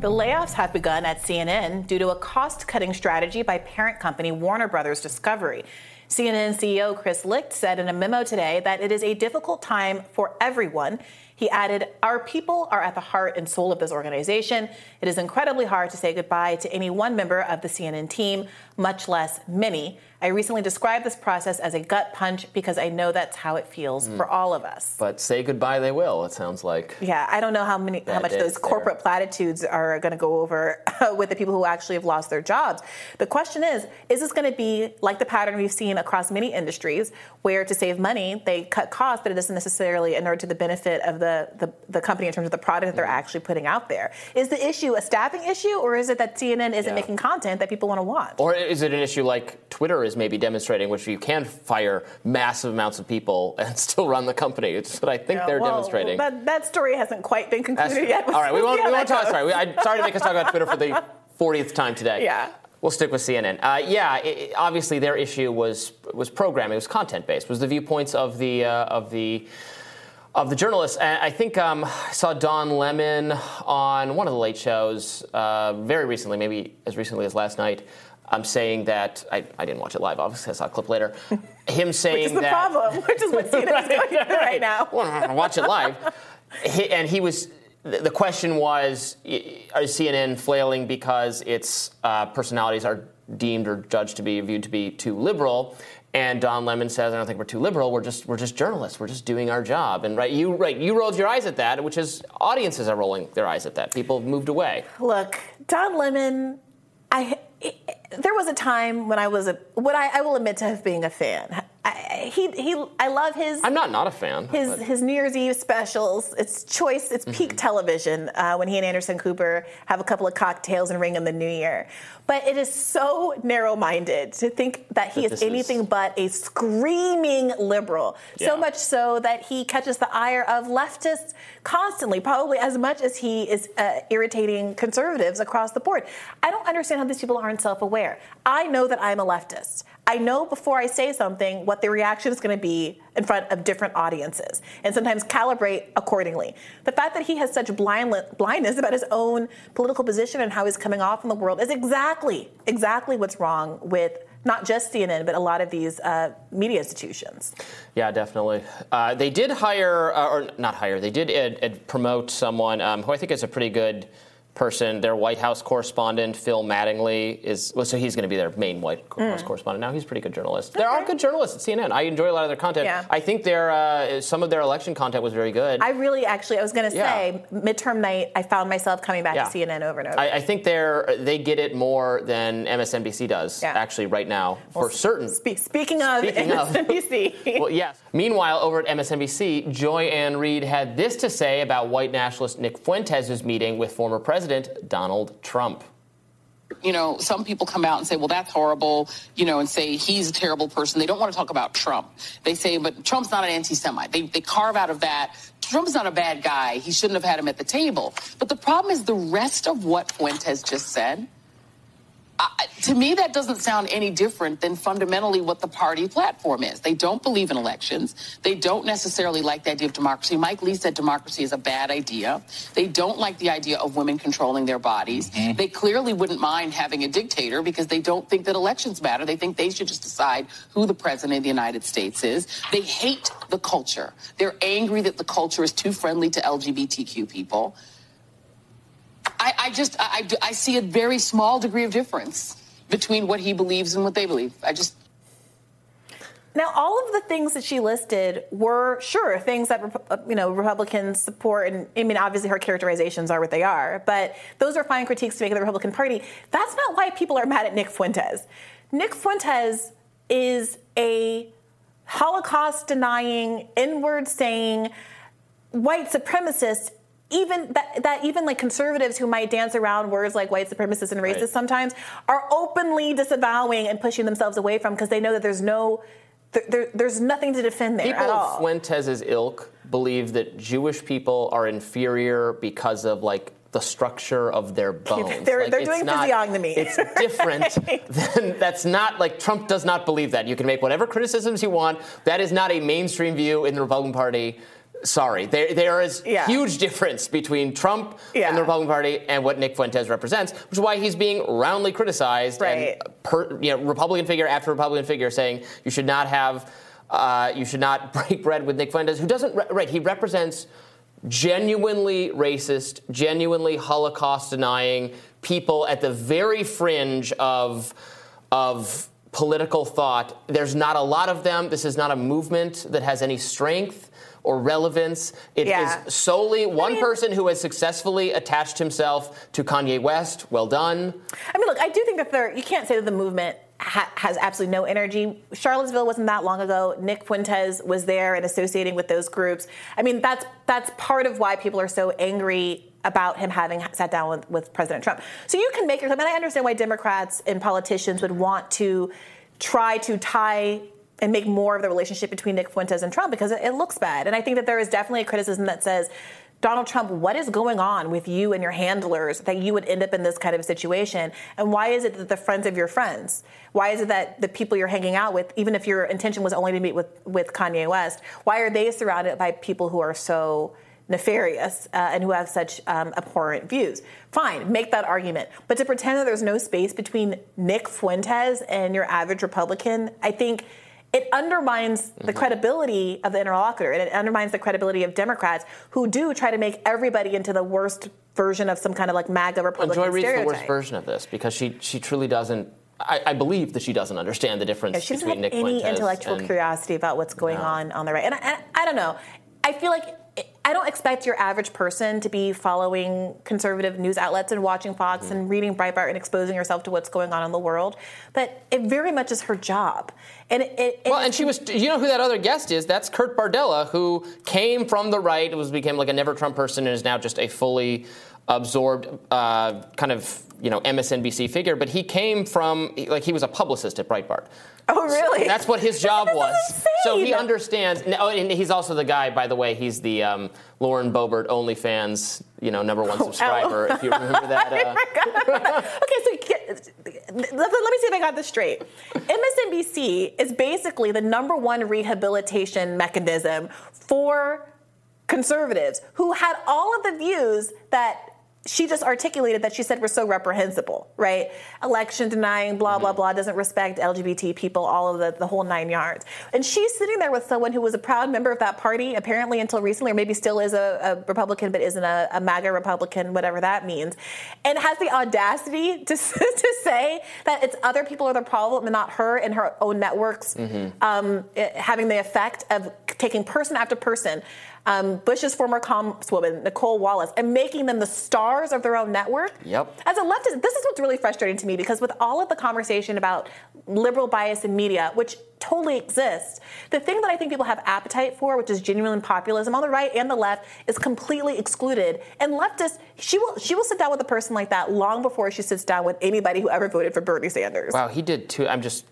The layoffs have begun at CNN due to a cost-cutting strategy by parent company Warner Brothers Discovery. CNN CEO Chris Licht said in a memo today that it is a difficult time for everyone. He added, Our people are at the heart and soul of this organization. It is incredibly hard to say goodbye to any one member of the CNN team, much less many. I recently described this process as a gut punch because I know that's how it feels hmm. for all of us. But say goodbye, they will. It sounds like. Yeah, I don't know how many how much those there. corporate platitudes are going to go over with the people who actually have lost their jobs. The question is, is this going to be like the pattern we've seen across many industries where to save money, they cut costs, but it doesn't necessarily inure to the benefit of the, the, the company in terms of the product that they're Mm. actually putting out there? Is the issue a staffing issue or is it that CNN isn't Yeah. making content that people want to watch? Or is it an issue like Twitter is maybe demonstrating, which you can fire massive amounts of people and still run the company? It's what I think Yeah, they're well, demonstrating. That, that story hasn't quite been That's- concluded yet. all right, we won't, we won't talk. Sorry, we, I, sorry to make us talk about Twitter for the 40th time today. Yeah. We'll stick with CNN. Uh, yeah, it- obviously their issue was was programming, it was content based, was the viewpoints of the uh, of the of the journalists. And I think um, I saw Don Lemon on one of the late shows uh, very recently, maybe as recently as last night. I'm saying that I, I didn't watch it live. Obviously, I saw a clip later. Him saying Which is the that problem, which is what CNN is going through right now. well, watch it live. He, and he was. The the question was: Is CNN flailing because its uh, personalities are deemed or judged to be viewed to be too liberal? And Don Lemon says, "I don't think we're too liberal. We're just we're just journalists. We're just doing our job." And right, you right, you rolled your eyes at that, which is audiences are rolling their eyes at that. People have moved away. Look, Don Lemon, I there was a time when I was a what I, I will admit to have being a fan. I, he he I love his I'm not not a fan. his but- his New Year's Eve specials. It's choice. It's peak Mm-hmm. television uh, when he and Anderson Cooper have a couple of cocktails and ring in the New Year. But it is so narrow-minded to think that he That is this is- anything but a screaming liberal. Yeah. So much so that he catches the ire of leftists constantly, probably as much as he is uh, irritating conservatives across the board. I don't understand how these people aren't self-aware. I know that I'm a leftist. I know before I say something what the reaction is going to be in front of different audiences and sometimes calibrate accordingly. The fact that he has such blind, blindness about his own political position and how he's coming off in the world is exactly, exactly what's wrong with not just CNN, but a lot of these uh, media institutions. Yeah, definitely. Uh, they did hire, uh, or not hire, they did promote someone um, who I think is a pretty good person. Their White House correspondent, Phil Mattingly, is well, so he's going to be their main White House mm. correspondent now. He's a pretty good journalist. Okay. There are good journalists at CNN. I enjoy a lot of their content. Yeah. I think their uh, some of their election content was very good. I really, actually, I was going to say yeah. midterm night. I found myself coming back yeah. to CNN over and over. I, I, think they're they get it more than MSNBC does actually right now well, for certain. Spe- speaking of speaking MSNBC, of, well, yes. Meanwhile, over at MSNBC, Joy Ann Reid had this to say about white nationalist Nick Fuentes' meeting with former President Donald Trump you know, some people come out and say, well, that's horrible, you know, and say he's a terrible person. They don't want to talk about Trump. They say, but Trump's not an anti Semite. They, they carve out of that. Trump's not a bad guy. He shouldn't have had him at the table. But the problem is the rest of what Fuentes just said To me, that doesn't sound any different than fundamentally what the party platform is. They don't believe in elections. They don't necessarily like the idea of democracy. Mike Lee said democracy is a bad idea. They don't like the idea of women controlling their bodies. Mm-hmm. They clearly wouldn't mind having a dictator because they don't think that elections matter. They think they should just decide who the president of the United States is. They hate the culture. They're angry that the culture is too friendly to LGBTQ people. I, I just I, I see a very small degree of difference between what he believes and what they believe. I just now, all of the things that she listed were sure things that uh, you know Republicans support, and I mean, obviously her characterizations are what they are, but those are fine critiques to make of the Republican Party. That's not why people are mad at Nick Fuentes. Nick Fuentes is a Holocaust denying, inward saying, white supremacist even that, that even like conservatives who might dance around words like white supremacist and racist right. sometimes are openly disavowing and pushing themselves away from because they know that there's no there, there's nothing to defend there people at all. Fuentes' ilk believe that Jewish people are inferior because of like the structure of their bones. they're, like, they're doing not, physiognomy. It's different. right. than, that's not like Trump does not believe that. You can make whatever criticisms you want. That is not a mainstream view in the Republican Party. Sorry, there, there is yeah. huge difference between Trump yeah. and the Republican Party and what Nick Fuentes represents, which is why he's being roundly criticized. Right. And per, you know, Republican figure after Republican figure saying you should not have, uh, you should not break bread with Nick Fuentes, who doesn't. Re- right, he represents genuinely racist, genuinely Holocaust denying people at the very fringe of of political thought. There's not a lot of them. This is not a movement that has any strength or relevance. It yeah. is solely one I mean, person who has successfully attached himself to Kanye West. Well done. I mean, look, I do think that there, you can't say that the movement ha- has absolutely no energy. Charlottesville wasn't that long ago. Nick Fuentes was there and associating with those groups. I mean, that's that's part of why people are so angry about him having sat down with, with President Trump. So you can make your claim, and I understand why Democrats and politicians would want to try to tie and make more of the relationship between Nick Fuentes and Trump because it, it, looks bad. And I think that there is definitely a criticism that says, Donald Trump, what is going on with you and your handlers that you would end up in this kind of situation? And why is it that the friends of your friends, why is it that the people you're hanging out with, even if your intention was only to meet with, with Kanye West, why are they surrounded by people who are so nefarious uh, and who have such um, abhorrent views. Fine, make that argument. But to pretend that there's no space between Nick Fuentes and your average Republican, I think it undermines the mm-hmm. credibility of the interlocutor and it undermines the credibility of Democrats who do try to make everybody into the worst version of some kind of like MAGA Republican well, Joy Reid's the worst version of this because she she truly doesn't. I, I believe that she doesn't understand the difference yeah, she doesn't between have Nick any Fuentes intellectual and, curiosity about what's going no. on on the right. And I, and I don't know. I feel like I don't expect your average person to be following conservative news outlets and watching Fox mm. and reading Breitbart and exposing yourself to what's going on in the world, but it very much is her job. And it, it, well, and she was. You know who that other guest is? That's Kurt Bardella, who came from the right, was became like a never Trump person, and is now just a fully absorbed uh, kind of you know MSNBC figure. But he came from like he was a publicist at Breitbart. Oh, really? So that's what his job was. So he understands. Oh, and he's also the guy, by the way. He's the um, Lauren Boebert OnlyFans, you know, number one subscriber. if you remember that. Uh. okay, so let me see if I got this straight. MSNBC is basically the number one rehabilitation mechanism for conservatives who had all of the views that she just articulated that she said we're so reprehensible, right? Election denying, blah, blah, mm-hmm. blah, doesn't respect LGBT people, all of the, the whole nine yards. And she's sitting there with someone who was a proud member of that party, apparently until recently, or maybe still is a, a Republican, but isn't a, a, MAGA Republican, whatever that means, and has the audacity to, to say that it's other people are the problem and not her and her own networks mm-hmm. um, having the effect of taking person after person um, Bush's former Congresswoman, Nicolle Wallace, and making them the stars of their own network. Yep. As a leftist, this is what's really frustrating to me because with all of the conversation about liberal bias in media, which totally exists, the thing that I think people have appetite for, which is genuine populism on the right and the left, is completely excluded. And leftists, she will she will sit down with a person like that long before she sits down with anybody who ever voted for Bernie Sanders. Wow, he did too. I'm just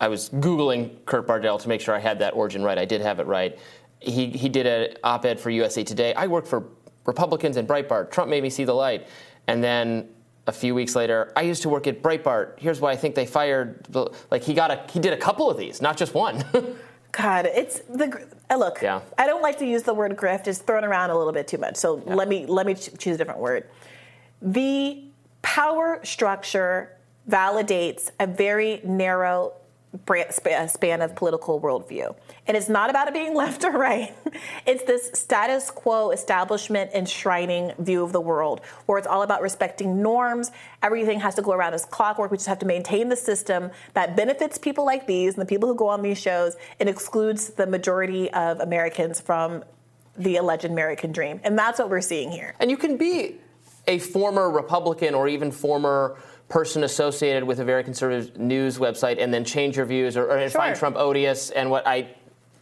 I was Googling Kurt Bardell to make sure I had that origin right. I did have it right he, he did an op ed for USA Today. I work for Republicans and Breitbart. Trump made me see the light. And then a few weeks later, I used to work at Breitbart. Here's why I think they fired. Like he got a he did a couple of these, not just one. God, it's the uh, look. Yeah. I don't like to use the word grift; it's thrown around a little bit too much. So yeah. let me let me choose a different word. The power structure validates a very narrow Uh, span of political worldview. And it's not about it being left or right. It's this status quo establishment enshrining view of the world where it's all about respecting norms. Everything has to go around as clockwork. We just have to maintain the system that benefits people like these and the people who go on these shows and excludes the majority of Americans from the alleged American dream. And that's what we're seeing here. And you can be a former Republican or even former person associated with a very conservative news website and then change your views or, or sure. find Trump odious and what I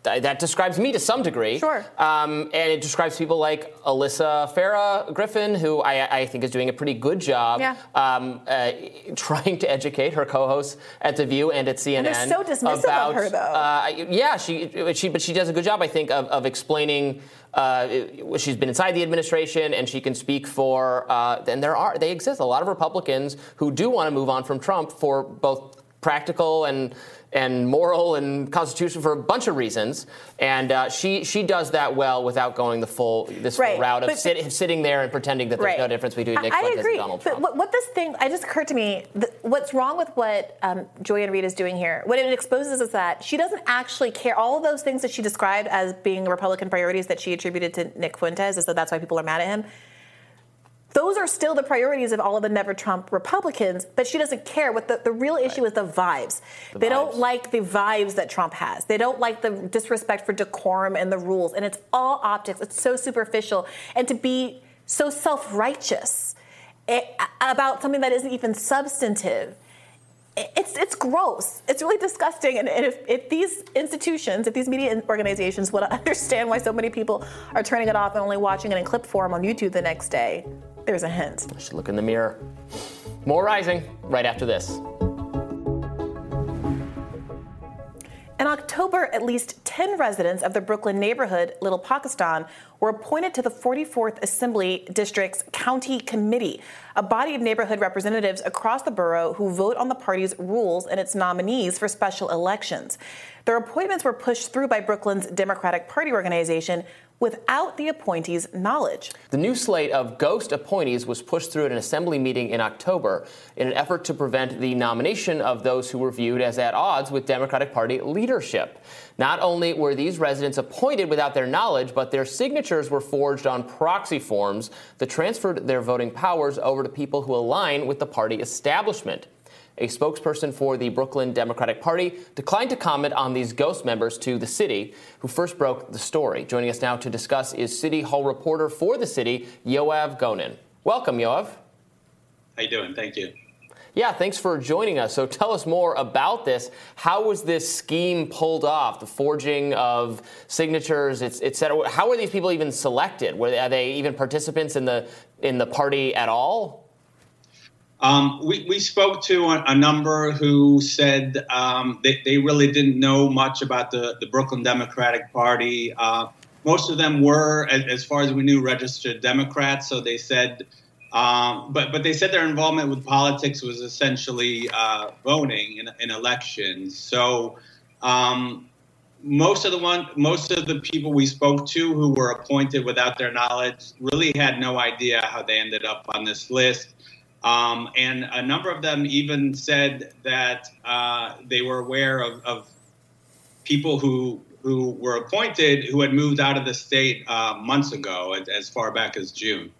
that describes me to some degree. Sure. Um, and it describes people like Alyssa Farah Griffin, who I, I think is doing a pretty good job yeah. um, uh, trying to educate her co-hosts at The View and at CNN. And they're so dismissive about, of her, though. Uh, yeah, she, she, but she does a good job, I think, of, of explaining. Uh, she's been inside the administration, and she can speak for. Uh, and there are they exist a lot of Republicans who do want to move on from Trump for both practical and and moral and constitutional for a bunch of reasons. And uh, she she does that well without going the full this right. route of but, sit, sitting there and pretending that there's right. no difference between Nick Fuentes and Donald Trump. But what this thing, I just occurred to me, what's wrong with what um, Joy-Ann Reid is doing here? What it exposes is that she doesn't actually care. All of those things that she described as being Republican priorities that she attributed to Nick Fuentes, as though that's why people are mad at him those are still the priorities of all of the never Trump Republicans, but she doesn't care. What the, the real issue right. is the vibes. The they vibes. don't like the vibes that Trump has. They don't like the disrespect for decorum and the rules. And it's all optics. It's so superficial. And to be so self righteous eh, about something that isn't even substantive. It's it's gross. It's really disgusting. And if, if these institutions, if these media organizations would understand why so many people are turning it off and only watching it in clip form on YouTube the next day, there's a hint. I should look in the mirror. More rising right after this. In October, at least 10 residents of the Brooklyn neighborhood, Little Pakistan, were appointed to the 44th Assembly District's County Committee, a body of neighborhood representatives across the borough who vote on the party's rules and its nominees for special elections. Their appointments were pushed through by Brooklyn's Democratic Party organization, without the appointees' knowledge. The new slate of ghost appointees was pushed through at an assembly meeting in October in an effort to prevent the nomination of those who were viewed as at odds with Democratic Party leadership. Not only were these residents appointed without their knowledge, but their signatures were forged on proxy forms that transferred their voting powers over to people who align with the party establishment a spokesperson for the Brooklyn Democratic Party, declined to comment on these ghost members to the city, who first broke the story. Joining us now to discuss is City Hall reporter for the city, Yoav Gonen. Welcome, Yoav. How you doing? Thank you. Yeah, thanks for joining us. So tell us more about this. How was this scheme pulled off? The forging of signatures, et cetera. How were these people even selected? Were they, are they even participants in the in the party at all? Um, we, we spoke to a, a number who said um, they, they really didn't know much about the, the Brooklyn Democratic Party. Uh, most of them were, as, as, far as we knew, registered Democrats. So they said Um, but but they said their involvement with politics was essentially uh, voting in, in, elections. So um, most of the one most of the people we spoke to who were appointed without their knowledge really had no idea how they ended up on this list. Um, and a number of them even said that uh, they were aware of, of, people who who were appointed who had moved out of the state uh, months ago, as far back as June.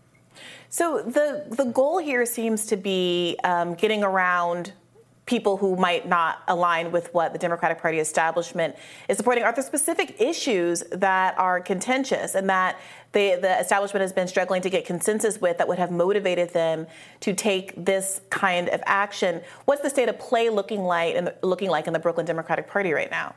So the the goal here seems to be um, getting around people who might not align with what the Democratic Party establishment is supporting. Are there specific issues that are contentious and that the, the establishment has been struggling to get consensus with that would have motivated them to take this kind of action? What's the state of play looking like in the, looking like in the Brooklyn Democratic Party right now?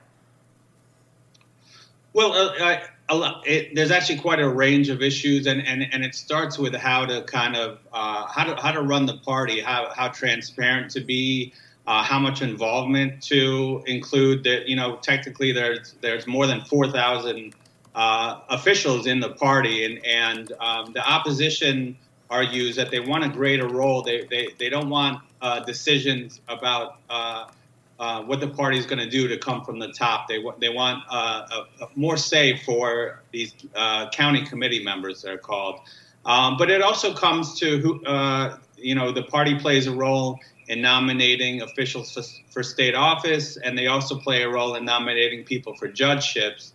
Well, uh, I, it, there's actually quite a range of issues, and, and, and it starts with how to kind of uh, how to how to run the party, how how transparent to be, uh, how much involvement to include. That you know, technically there's there's more than four thousand uh, officials in the party, and and um, the opposition argues that they want a greater role. They they, they don't want uh, decisions about uh, uh, what the party is going to do to come from the top. They they want uh, a, a more say for these county committee members. They're called, um, but it also comes to who you know the party plays a role in nominating officials for, state office, and they also play a role in nominating people for judgeships.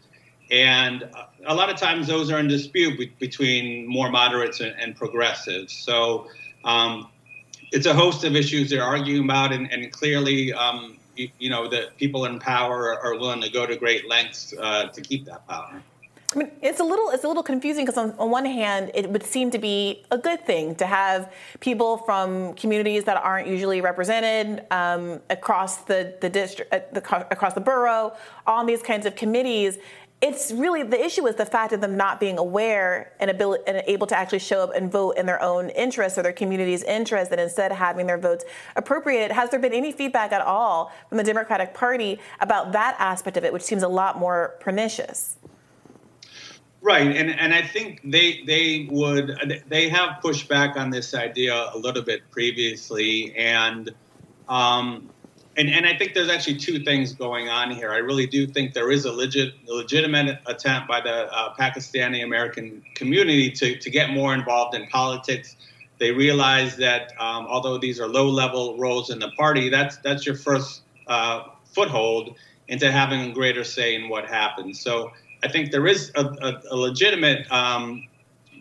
And a lot of times those are in dispute between more moderates and, progressives. So. Um, it's a host of issues they're arguing about, and, and clearly um, you, you know that people in power are willing to go to great lengths uh, to keep that power. I mean, it's a little it's a little confusing because on, on, one hand, it would seem to be a good thing to have people from communities that aren't usually represented um, across the the district, uh, the, across the borough, on these kinds of committees it's really the issue is the fact of them not being aware and, ability, and able to actually show up and vote in their own interests or their community's interests, and instead having their votes appropriated. Has there been any feedback at all from the Democratic Party about that aspect of it, which seems a lot more pernicious? Right, and and I think they they would they have pushed back on this idea a little bit previously, and um, and, and I think there's actually two things going on here. I really do think there is a legit, legitimate attempt by the uh, Pakistani American community to, to get more involved in politics. They realize that um, although these are low level roles in the party, that's that's your first uh, foothold into having a greater say in what happens. So I think there is a, a, a legitimate um,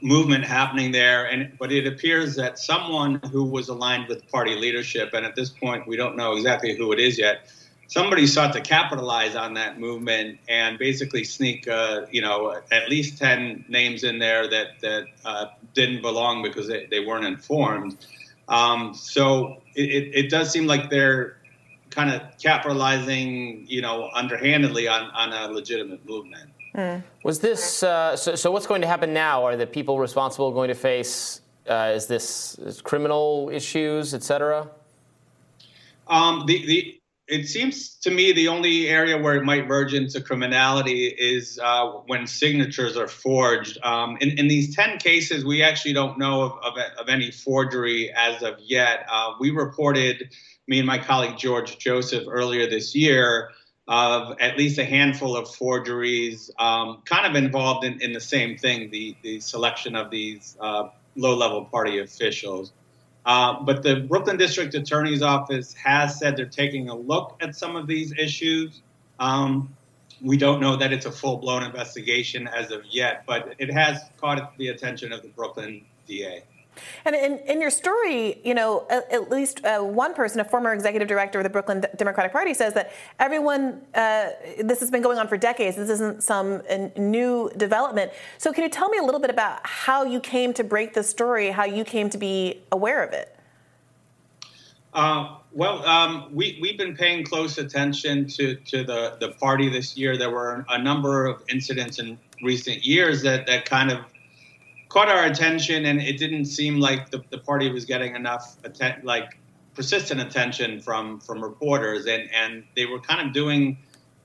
movement happening there. And but it appears that someone who was aligned with party leadership, and at this point we don't know exactly who it is yet. Somebody sought to capitalize on that movement and basically sneak, uh, you know, at least ten names in there that that uh, didn't belong because they, they weren't informed. Um, so it, it, it does seem like they're kind of capitalizing, you know, underhandedly on, on a legitimate movement. Mm. Was this uh, so, so? What's going to happen now? Are the people responsible going to face? Uh, is this is criminal issues, etc.? Um, the the it seems to me the only area where it might merge into criminality is uh, when signatures are forged. Um, in, in, these 10 cases, we actually don't know of, of, of any forgery as of yet. Uh, we reported, me and my colleague George Joseph, earlier this year, of at least a handful of forgeries, um, kind of involved in, in, the same thing the, the selection of these uh, low level party officials. Uh, but the Brooklyn District Attorney's Office has said they're taking a look at some of these issues. Um, we don't know that it's a full blown investigation as of yet, but it has caught the attention of the Brooklyn DA. And in, in your story, you know, at, at least uh, one person, a former executive director of the Brooklyn Democratic Party, says that everyone, uh, this has been going on for decades. This isn't some uh, new development. So, can you tell me a little bit about how you came to break this story, how you came to be aware of it? Uh, well, um, we, we've been paying close attention to, to the, the party this year. There were a number of incidents in recent years that, that kind of caught our attention, and it didn't seem like the, the party was getting enough atten- like persistent attention from from reporters, and and they were kind of doing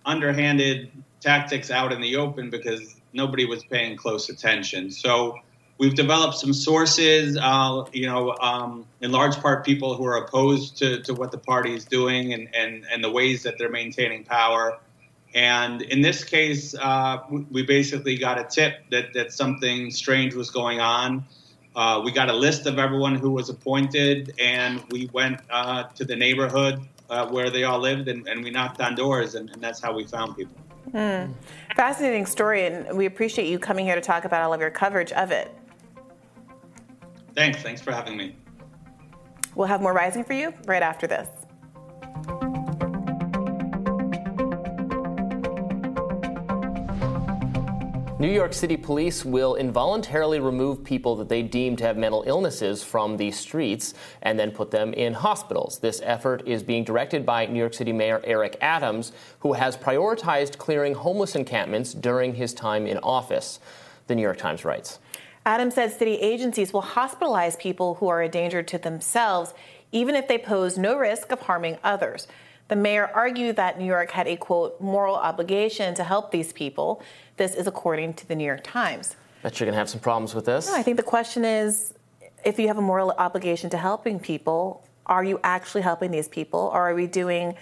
underhanded tactics out in the open because nobody was paying close attention. So we've developed some sources, uh, you know, um, in large part people who are opposed to, to what the party is doing and, and, and the ways that they're maintaining power. And in this case, uh, we basically got a tip that, that something strange was going on. Uh, we got a list of everyone who was appointed, and we went uh, to the neighborhood uh, where they all lived, and, and, we knocked on doors, and, and that's how we found people. Hmm. Fascinating story, and we appreciate you coming here to talk about all of your coverage of it. Thanks. Thanks for having me. We'll have more Rising for you right after this. New York City police will involuntarily remove people that they deem to have mental illnesses from the streets and then put them in hospitals. This effort is being directed by New York City Mayor Eric Adams, who has prioritized clearing homeless encampments during his time in office. The New York Times writes. Adams said city agencies will hospitalize people who are a danger to themselves, even if they pose no risk of harming others. The mayor argued that New York had a quote moral obligation to help these people. This is according to the New York Times. Bet you're going to have some problems with this. No, I think the question is if you have a moral obligation to helping people, are you actually helping these people? Or are we doing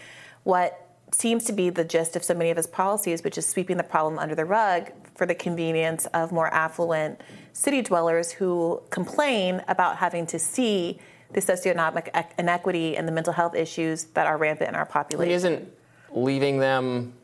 what seems to be the gist of so many of his policies, which is sweeping the problem under the rug for the convenience of more affluent city dwellers who complain about having to see the socioeconomic inequity and the mental health issues that are rampant in our population. Isn't leaving them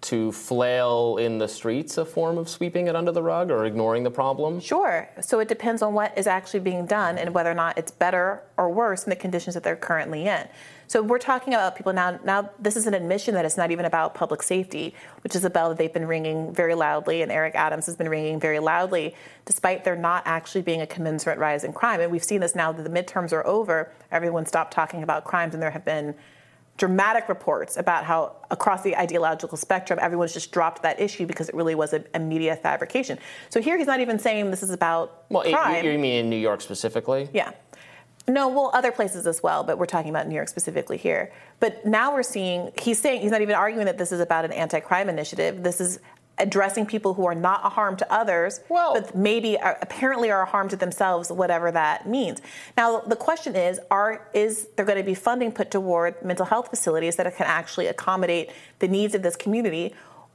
to flail in the streets a form of sweeping it under the rug or ignoring the problem? Sure. So it depends on what is actually being done and whether or not it's better or worse than the conditions that they're currently in. So we're talking about people now. Now this is an admission that it's not even about public safety, which is a bell that they've been ringing very loudly, and Eric Adams has been ringing very loudly, despite there not actually being a commensurate rise in crime. And we've seen this now that the midterms are over. Everyone stopped talking about crimes, and there have been dramatic reports about how across the ideological spectrum everyone's just dropped that issue because it really was a, a media fabrication. So here he's not even saying this is about well, crime. You, you mean in New York specifically? Yeah. No, well, other places as well, but we're talking about New York specifically here. But now we're seeing, he's saying, he's not even arguing that this is about an anti crime initiative. This is addressing people who are not a harm to others, well, but maybe are, apparently are a harm to themselves, whatever that means. Now, the question is, are is there going to be funding put toward mental health facilities that can actually accommodate the needs of this community?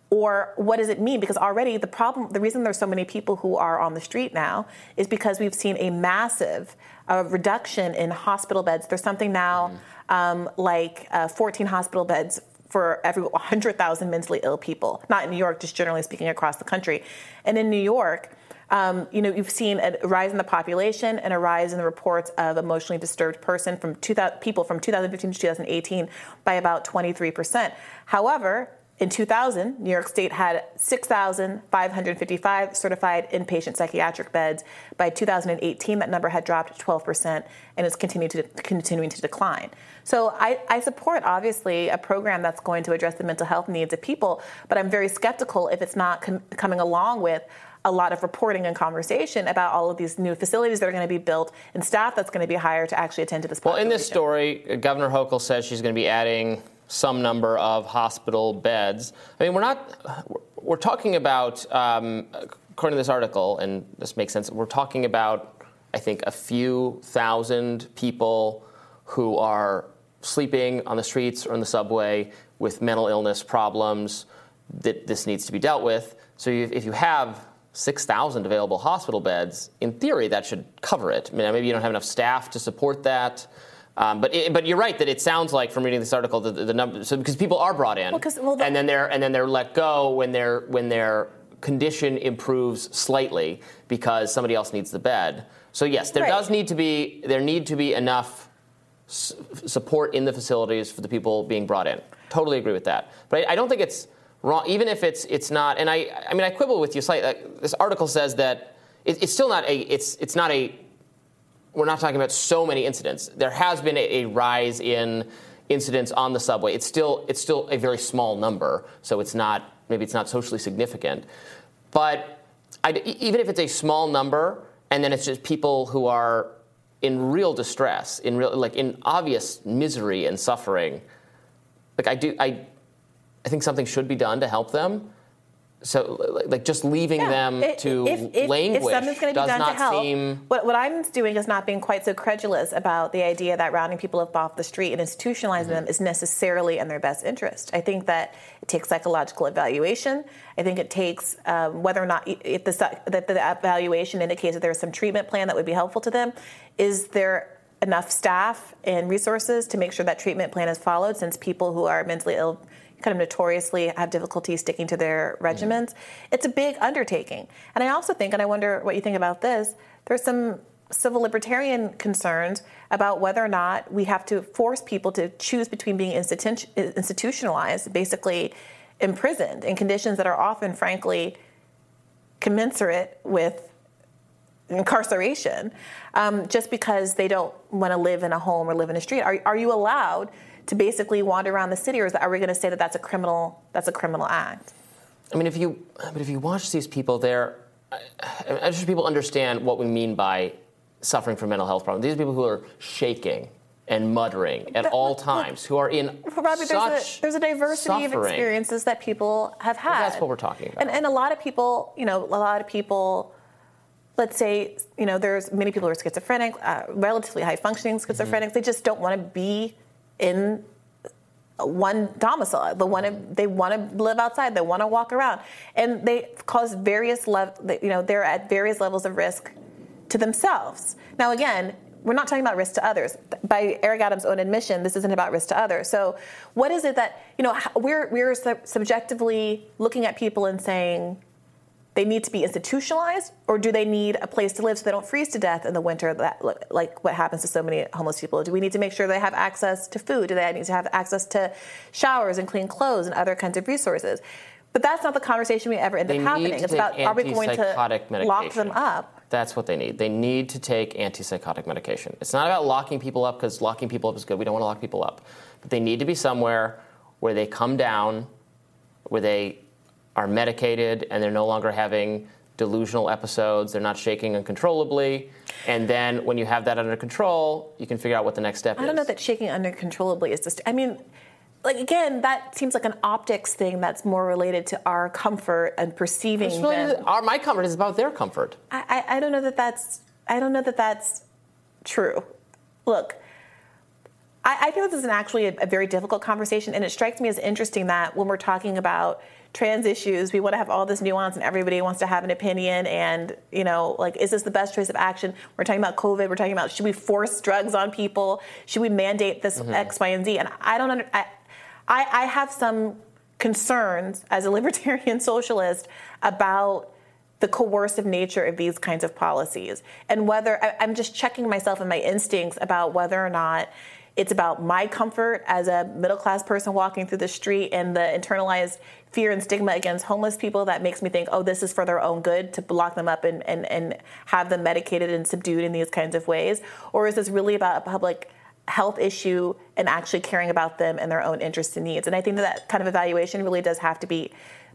Or what does it mean? Because already the problem, the reason there's so many people who are on the street now is because we've seen a massive uh, reduction in hospital beds. There's something now mm. um, like uh, 14 hospital beds for every 100,000 mentally ill people. Not in New York, just generally speaking across the country. And in New York, um, you know, you've seen a rise in the population and a rise in the reports of emotionally disturbed person from 2000, people from 2015 to 2018 by about 23 percent. However, in 2000, New York State had 6,555 certified inpatient psychiatric beds. By 2018, that number had dropped 12%, and it's continued to, continuing to decline. So I, I, support, obviously, a program that's going to address the mental health needs of people, but I'm very skeptical if it's not com- coming along with a lot of reporting and conversation about all of these new facilities that are going to be built and staff that's going to be hired to actually attend to this. Population. Well, in this story, Governor Hochul says she's going to be adding some number of hospital beds. I mean, we're not, we're talking about, um, according to this article, and this makes sense, we're talking about, I think, a few thousand people who are sleeping on the streets or in the subway with mental illness problems that this needs to be dealt with. So if you have 6,000 available hospital beds, in theory, that should cover it. I mean, maybe you don't have enough staff to support that. Um, but it, but you're right that it sounds like from reading this article the, the, the number so because people are brought in well, well, the, and then they're and then they're let go when their when their condition improves slightly because somebody else needs the bed. So yes, there right. does need to be there need to be enough s- support in the facilities for the people being brought in. Totally agree with that. But I, I don't think it's wrong even if it's it's not. And I I mean I quibble with you slightly. Like, this article says that it, it's still not a it's it's not a we're not talking about so many incidents. There has been a, a rise in incidents on the subway. It's still it's still a very small number, so it's not maybe it's not socially significant. But I, even if it's a small number, and then it's just people who are in real distress, in real like in obvious misery and suffering, like I do I I think something should be done to help them. So, like, just leaving Yeah. them If- to if, if, languish if something's going to does be done not to help, seem. what, what I'm doing is not being quite so credulous about the idea that rounding people up off the street and institutionalizing Mm-hmm. them is necessarily in their best interest. I think that it takes psychological evaluation. I think it takes um, whether or not if the, that the evaluation indicates that there's some treatment plan that would be helpful to them. Is there enough staff and resources to make sure that treatment plan is followed? Since people who are mentally ill kind of notoriously have difficulty sticking to their regimens. It's a big undertaking. And I also think, and I wonder what you think about this, there's some civil libertarian concerns about whether or not we have to force people to choose between being institu- institutionalized, basically imprisoned in conditions that are often, frankly, commensurate with incarceration um, just because they don't want to live in a home or live in a street. Are, are you allowed to basically wander around the city, or is that, are we going to say that that's a criminal that's a criminal act? I mean, if you, but if you watch these people, there I, I just people understand what we mean by suffering from mental health problems. These are people who are shaking and muttering at But all times, who are in Robbie, there's a, there's a diversity of experiences that people have had. that's what we're talking about. And, and a lot of people, you know, a lot of people, let's say, you know, there's many people who are schizophrenic, uh, relatively high functioning Mm-hmm. schizophrenics. They just don't want to be in one domicile. the one they want to live outside. They want to walk around, and they cause various level. You know, they're at various levels of risk to themselves. Now, again. We're not talking about risk to others. By Eric Adams' own admission, this isn't about risk to others. So, what is it that you know? We're we're subjectively looking at people and saying, they need to be institutionalized or do they need a place to live so they don't freeze to death in the winter that like what happens to so many homeless people do we need to make sure they have access to food do they need to have access to showers and clean clothes and other kinds of resources but that's not the conversation we ever end They up happening it's about are we going to antipsychotic lock them up That's what they need. They need to take antipsychotic medication. It's not about locking people up because locking people up is good. We don't want to lock people up. But they need to be somewhere where they come down, where they are medicated and they're no longer having delusional episodes. They're not shaking uncontrollably. And then when you have that under control, you can figure out what the next step is. I don't know that shaking uncontrollably is just. I mean, like again, that seems like an optics thing that's more related to our comfort and perceiving. It's really- than- our, my comfort is about their comfort. I, I, I don't know that that's I don't know that that's true. Look, I, I think this is an actually a, a very difficult conversation, and it strikes me as interesting that when we're talking about trans issues, we want to have all this nuance, and everybody wants to have an opinion. And you know, like, is this the best choice of action? We're talking about COVID. We're talking about should we force drugs on people? Should we mandate this mm-hmm. X, Y, and Z? And I don't under, I, I, I have some concerns as a libertarian socialist about the coercive nature of these kinds of policies and whether I, I'm just checking myself and my instincts about whether or not it's about my comfort as a middle class person walking through the street and the internalized fear and stigma against homeless people that makes me think, oh, this is for their own good to lock them up and, and, and have them medicated and subdued in these kinds of ways? Or is this really about a public health issue and actually caring about them and their own interests and needs? And I think that that kind of evaluation really does have to be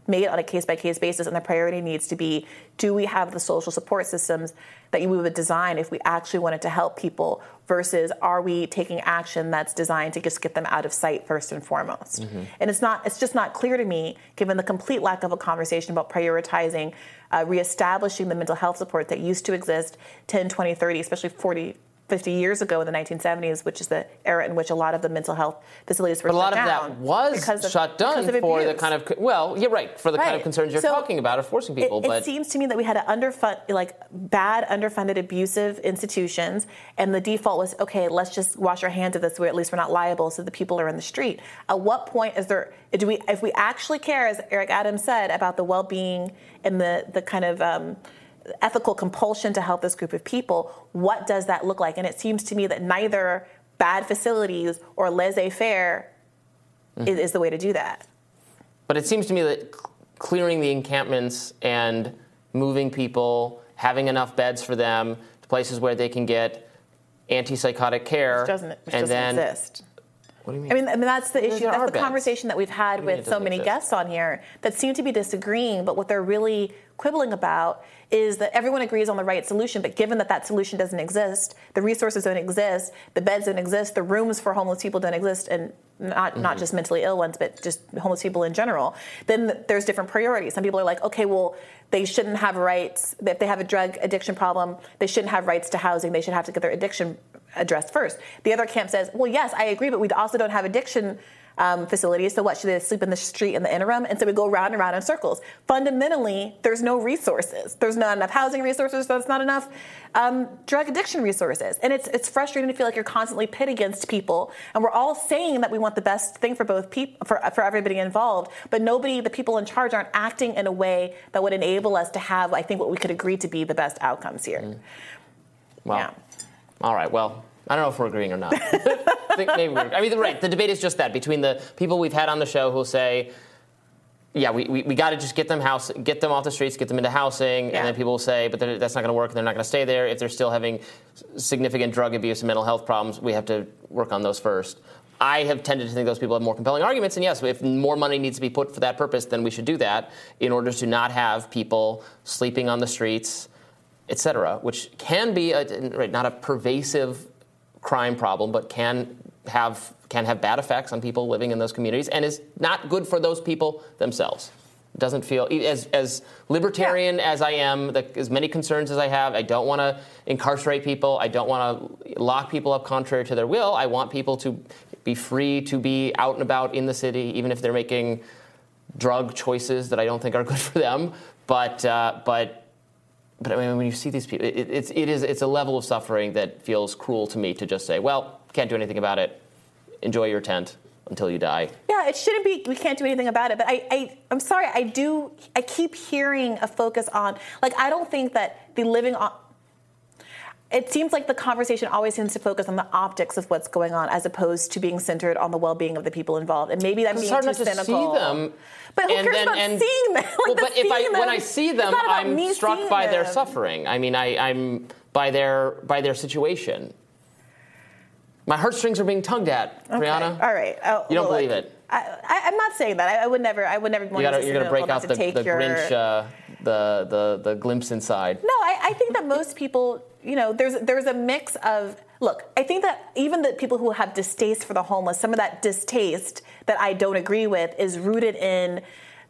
made on a case by case basis, and the priority needs to be do we have the social support systems that we would design if we actually wanted to help people, versus are we taking action that's designed to just get them out of sight first and foremost? And it's not, it's just not clear to me, given the complete lack of a conversation about prioritizing, uh, reestablishing the mental health support that used to exist 10, 20, 30, especially 40. 50 years ago in the 1970s, which is the era in which a lot of the mental health facilities were But a lot of that was because of- shut down for the kind of well, you're right for the kind of concerns you're So talking about of forcing people. It, but it seems to me that we had an underfund, like bad, underfunded, abusive institutions, and the default was okay. Let's just wash our hands of this. Where at least we're not liable, so the people are in the street. At what point is there? Do we, if we actually care, as Eric Adams said, about the well-being and the the kind of um, ethical compulsion to help this group of people, what does that look like? And it seems to me that neither bad facilities or laissez-faire Mm-hmm. is, is the way to do that. But it seems to me that c- clearing the encampments and moving people, having enough beds for them to places where they can get antipsychotic care, Which doesn't, which and doesn't then exist. What do you mean? I mean, I mean that's the issue. That's the beds. conversation that we've had What do you mean with so many exist? guests on here that seem to be disagreeing. But what they're really quibbling about is that everyone agrees on the right solution. But given that that solution doesn't exist, the resources don't exist, the beds don't exist, the rooms for homeless people don't exist, and not not Mm-hmm. just mentally ill ones, but just homeless people in general. Then there's different priorities. Some people are like, okay, well, they shouldn't have rights. If they have a drug addiction problem, they shouldn't have rights to housing. They should have to get their addiction addressed first. The other camp says, well, yes, I agree, but we also don't have addiction um, facilities. So what should they sleep in the street in the interim? And so we go round and round in circles. Fundamentally, there's no resources. There's not enough housing resources. so There's not enough um, drug addiction resources. And it's it's frustrating to feel like you're constantly pit against people. And we're all saying that we want the best thing for both people, for for everybody involved. But nobody, the people in charge, aren't acting in a way that would enable us to have, I think, what we could agree to be the best outcomes here. Well, Yeah. All right. Well, I don't know if we're agreeing or not. I think maybe we're, I mean, right. The debate is just that between the people we've had on the show who'll say, yeah, we, we, we got to just get them house, get them off the streets, get them into housing, Yeah. and then people will say, but that's not going to work. and They're not going to stay there if they're still having significant drug abuse and mental health problems. We have to work on those first. I have tended to think those people have more compelling arguments, and yes, if more money needs to be put for that purpose, then we should do that in order to not have people sleeping on the streets, et cetera, which can be a, right, not a pervasive crime problem, but can have can have bad effects on people living in those communities, and is not good for those people themselves. It doesn't feel as as libertarian as I am, the, as many concerns as I have. I don't want to incarcerate people. I don't want to lock people up contrary to their will. I want people to be free to be out and about in the city, even if they're making drug choices that I don't think are good for them. But uh, but but I mean, when you see these people, it, it's it is it's a level of suffering that feels cruel to me to just say, well, can't do anything about it. Enjoy your tent until you die. Yeah, it shouldn't be. We can't do anything about it. But I, I, I'm sorry. I do. I keep hearing a focus on. Like, I don't think that the living on. It seems like the conversation always seems to focus on the optics of what's going on, as opposed to being centered on the well-being of the people involved. And maybe I'm being hard too not to cynical. see them. But who and cares then- about and- seeing them? Like, well, but if I seeing when I see them, I'm struck by their suffering. I mean, I, I'm by their by their situation. My heartstrings are being tugged at, Okay. Briahna. All right. Oh, You don't well, believe it. I, I'm not saying that. I, I would never. I would never want You gotta, to you're gonna break not out to the, take the your, Grinch, uh, the, the the glimpse inside. No, I, I think that most people, you know, there's there's a mix of look. I think that even the people who have distaste for the homeless, some of that distaste that I don't agree with is rooted in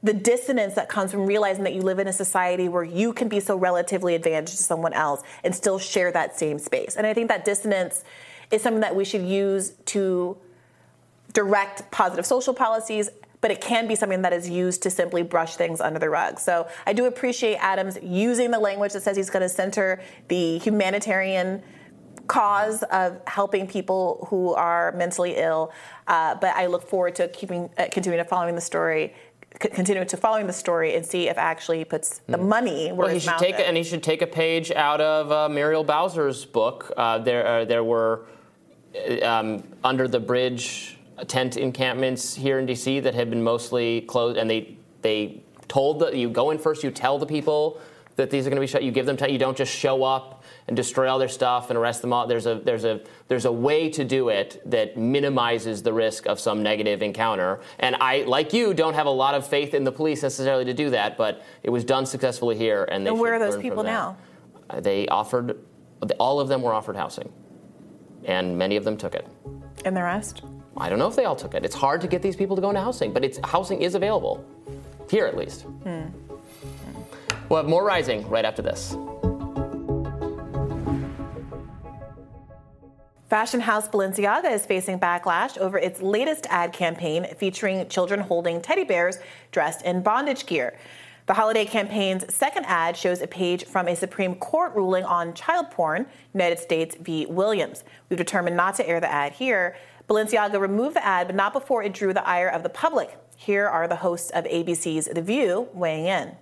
the dissonance that comes from realizing that you live in a society where you can be so relatively advantaged to someone else and still share that same space. And I think that dissonance is something that we should use to direct positive social policies, but it can be something that is used to simply brush things under the rug. So I do appreciate Adams using the language that says he's going to center the humanitarian cause of helping people who are mentally ill. Uh, but I look forward to keeping uh, continuing to following the story. c- Continuing to following the story and see if actually he puts the money where Well, he should take is. and he should take a page out of uh, Muriel Bowser's book. Uh, there, uh, there were uh, um, under the bridge tent encampments here in D.C. that had been mostly closed, and they they told that you go in first, you tell the people that these are going to be shut. You give them time. You don't just show up and destroy all their stuff and arrest them all. There's a there's a there's a way to do it that minimizes the risk of some negative encounter. And I, like you, don't have a lot of faith in the police necessarily to do that, but it was done successfully here. And, they And where are those people now? Uh, They offered, all of them were offered housing, and many of them took it. and the rest. I don't know if they all took it. It's hard to get these people to go into housing, but it's housing is available here at least. Hmm. We'll have more rising right after this. Fashion house Balenciaga is facing backlash over its latest ad campaign featuring children holding teddy bears dressed in bondage gear. The holiday campaign's second ad shows a page from a Supreme Court ruling on child porn, United States v. Williams. We've determined not to air the ad here. Balenciaga removed the ad, but not before it drew the ire of the public. Here are the hosts of ABC's The View weighing in.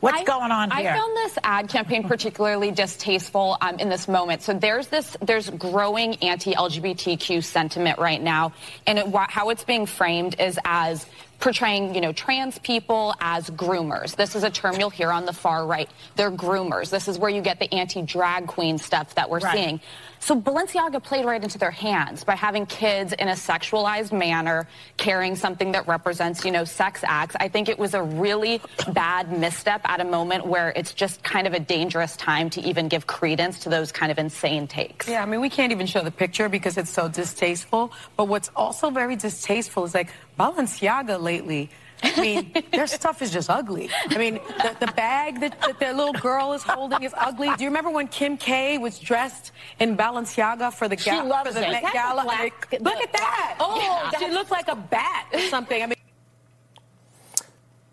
What's I- going on here? I found this ad campaign particularly distasteful um, in this moment. So there's this, there's growing anti-LGBTQ sentiment right now, and it, how it's being framed is as portraying, you know, trans people as groomers. This is a term you'll hear on the far right. They're groomers. This is where you get the anti-drag queen stuff that we're Right. seeing. So Balenciaga played right into their hands by having kids in a sexualized manner carrying something that represents, you know, sex acts. I think it was a really bad misstep at a moment where it's just kind of a dangerous time to even give credence to those kind of insane takes. Yeah, I mean, we can't even show the picture because it's so distasteful. But what's also very distasteful is like Balenciaga lately. I mean, their stuff is just ugly. I mean, the, the bag that, that their little girl is holding is ugly. Do you remember when Kim K was dressed in Balenciaga for the, She ga- loves for the. Met That's a Gala? black- And it- Look at that! Oh, she looked like a bat or something. I mean.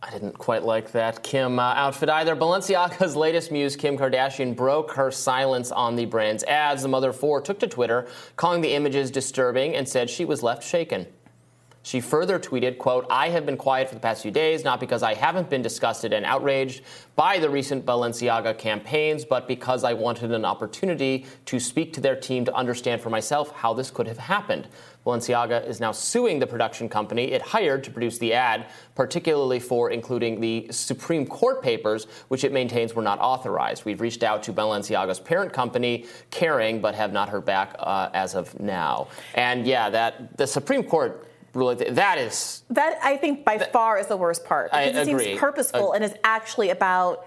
I didn't quite like that Kim uh, outfit either. Balenciaga's latest muse, Kim Kardashian, broke her silence on the brand's ads. The mother of four took to Twitter, calling the images disturbing, and said she was left shaken. She further tweeted, quote, I have been quiet for the past few days, not because I haven't been disgusted and outraged by the recent Balenciaga campaigns, but because I wanted an opportunity to speak to their team to understand for myself how this could have happened. Balenciaga is now suing the production company it hired to produce the ad, particularly for including the Supreme Court papers, which it maintains were not authorized. We've reached out to Balenciaga's parent company, Kering, but have not heard back uh, as of now. And yeah, that the Supreme Court ruling, that is That I think by far is the worst part I because it agree. seems purposeful and is actually about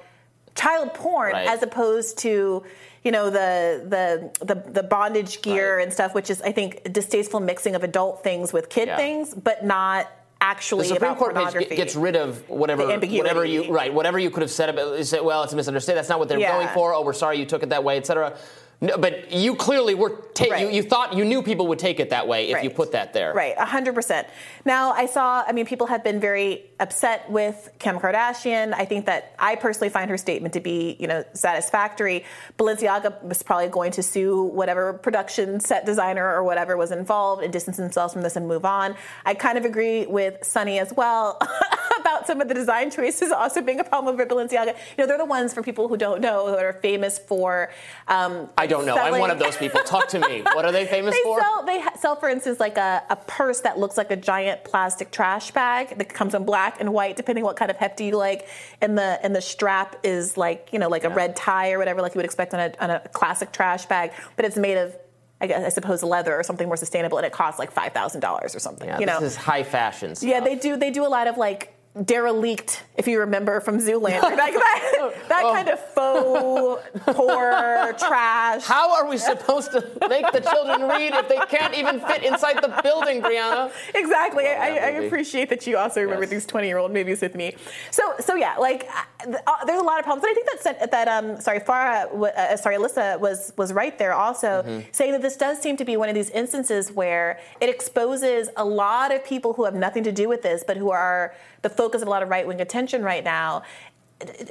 child porn Right. as opposed to you know the the the, the bondage gear and stuff, which is I think distasteful mixing of adult things with kid Yeah. things, but not actually the Supreme Court page gets rid of whatever, whatever you right, whatever you could have said about. You say, well, it's a misunderstanding. That's not what they're Yeah. going for. Oh, we're sorry you took it that way, etc. No, but you clearly were. Ta- you, Right. you thought you knew people would take it that way if you put that there. Right, 100%. Now, I saw, I mean, people have been very upset with Kim Kardashian. I think that I personally find her statement to be, you know, satisfactory. Balenciaga was probably going to sue whatever production set designer or whatever was involved and distance themselves from this and move on. I kind of agree with Sunny as well about some of the design choices also being a problem with Balenciaga. You know, they're the ones, for people who don't know, that are famous for. Um, I don't know. I'm one of those people. Talk to me. What are they famous they for? Sell, they sell, for instance, like a, a purse that looks like a giant plastic trash bag that comes in black and white, depending what kind of hefty you like. And the and the strap is like you know like a red tie or whatever, like you would expect on a, on a classic trash bag, but it's made of. I, guess, I suppose leather or something more sustainable, and it costs like five thousand dollars or something. yeah, you know, this is high fashion. Stuff. yeah, they do. They do a lot of like derelict, if you remember from Zoolander, like that, that Oh. kind of faux poor trash. How are we supposed to make the children read if they can't even fit inside the building, Briahna? Exactly. Love I, I appreciate that you also remember Yes. these 20 year old movies with me. So, so yeah, like uh, uh, there's a lot of problems. But I think that that um, sorry, Farah, uh, sorry, Alyssa was was right there also, Mm-hmm. saying that this does seem to be one of these instances where it exposes a lot of people who have nothing to do with this, but who are the focus of a lot of right wing attention right now.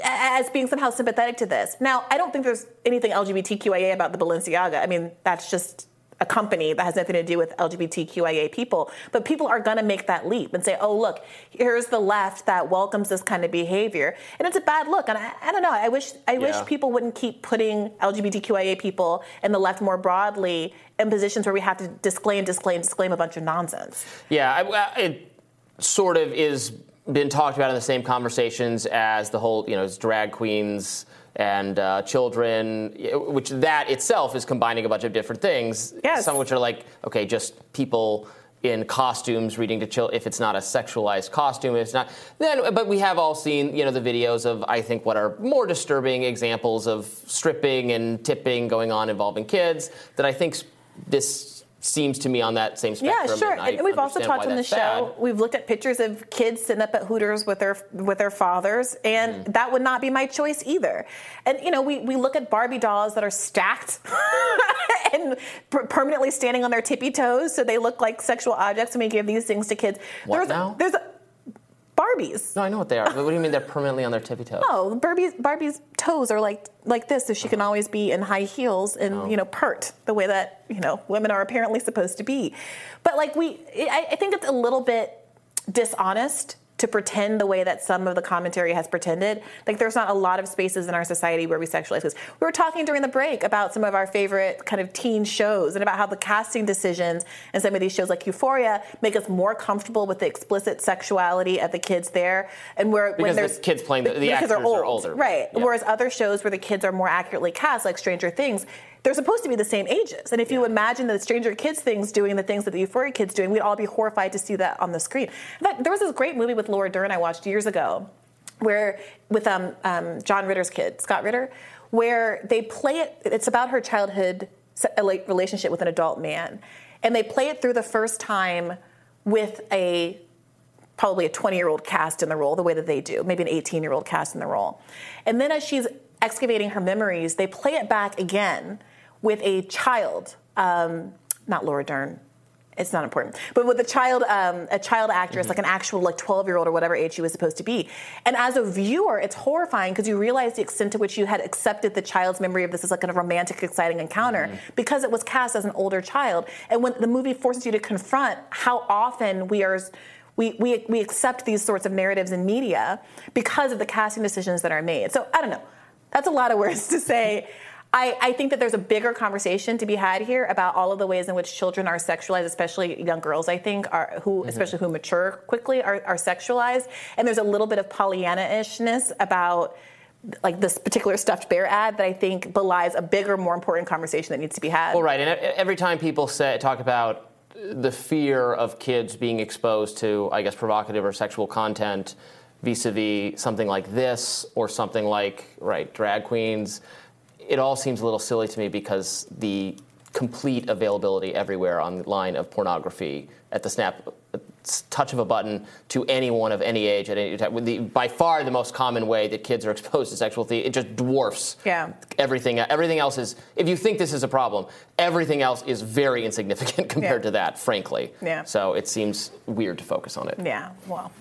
As being somehow sympathetic to this. Now, I don't think there's anything LGBTQIA about the Balenciaga. I mean, that's just a company that has nothing to do with LGBTQIA people. But people are going to make that leap and say, oh, look, here's the left that welcomes this kind of behavior. And it's a bad look. And I, I don't know. I wish, I Yeah. wish people wouldn't keep putting LGBTQIA people and the left more broadly in positions where we have to disclaim, disclaim, disclaim a bunch of nonsense. Yeah, I, it sort of is been talked about in the same conversations as the whole, you know, drag queens and uh, children, which that itself is combining a bunch of different things. Yes. Some of which are like, okay, just people in costumes reading to children. If it's not a sexualized costume, if it's not. Then, but we have all seen, you know, the videos of I think what are more disturbing examples of stripping and tipping going on involving kids. That I think this seems to me on that same spectrum. Yeah, sure. and I And we've also talked on the show. bad. We've looked at pictures of kids sitting up at Hooters with their with their fathers, and Mm-hmm. that would not be my choice either. And you know, we, we look at Barbie dolls that are stacked and per- permanently standing on their tippy toes, so they look like sexual objects, and we give these things to kids. What there's now? there's Barbies. No, I know what they are. But what do you mean they're permanently on their tippy toes? Oh, Barbie's Barbie's toes are like like this, so she can always be in high heels and Oh. you know pert the way that you know women are apparently supposed to be. But like we, I, I think it's a little bit dishonest to pretend the way that some of the commentary has pretended. Like there's not a lot of spaces in our society where we sexualize this. We were talking during the break about some of our favorite kind of teen shows and about how the casting decisions in some of these shows like Euphoria make us more comfortable with the explicit sexuality of the kids there. And where because when there's the kids playing the, the because actors they're old, are older, right? Yeah. Whereas other shows where the kids are more accurately cast, like Stranger Things, they're supposed to be the same ages. And if you imagine the Stranger Kids things doing the things that the Euphoria kids doing, we'd all be horrified to see that on the screen. In fact, there was this great movie with Laura Dern I watched years ago, where with um, um, John Ritter's kid, Scott Ritter, where they play it. It's about her childhood relationship with an adult man, and they play it through the first time with a probably a 20 year old cast in the role, the way that they do, maybe an 18 year old cast in the role. And then as she's excavating her memories, they play it back again with a child, um, not Laura Dern. It's not important, but with a child, um, a child actress, like an actual like 12 year old or whatever age she was supposed to be. And as a viewer, it's horrifying because you realize the extent to which you had accepted the child's memory of this as like a romantic, exciting encounter because it was cast as an older child. And when the movie forces you to confront how often we are we, we, we accept these sorts of narratives in media because of the casting decisions that are made. So I don't know. That's a lot of words to say. I, I think that there's a bigger conversation to be had here about all of the ways in which children are sexualized, especially young girls, I think, are who, mm-hmm. especially who mature quickly, are, are sexualized. And there's a little bit of Pollyanna-ishness about like this particular stuffed bear ad that I think belies a bigger, more important conversation that needs to be had. Well, right, and every time people say talk about the fear of kids being exposed to, I guess, provocative or sexual content, vis-a-vis something like this or something like right drag queens, it all seems a little silly to me because the complete availability everywhere online of pornography at the snap touch of a button to anyone of any age at any time. The, by far the most common way that kids are exposed to sexual it just dwarfs Yeah. everything. Everything else is. If you think this is a problem, everything else is very insignificant compared Yeah. to that. Frankly. Yeah. So it seems weird to focus on it. Yeah, well.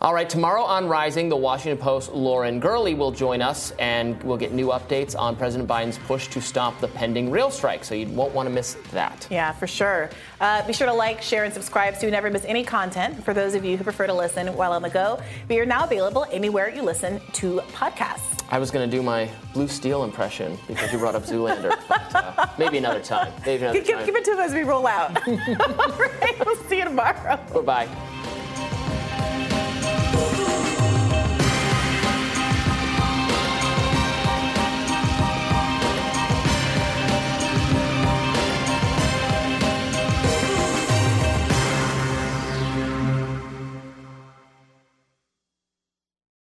All right, tomorrow on Rising, the Washington Post Lauren Gurley will join us and we'll get new updates on President Biden's push to stop the pending rail strike. So you won't want to miss that. Yeah, for sure. Uh, be sure to like, share, and subscribe so you never miss any content. For those of you who prefer to listen while on the go, we are now available anywhere you listen to podcasts. I was going to do my Blue Steel impression because you brought up Zoolander. but, uh, maybe another time. Maybe another Give, time. give it to us as we roll out. All right, we'll see you tomorrow. Bye-bye.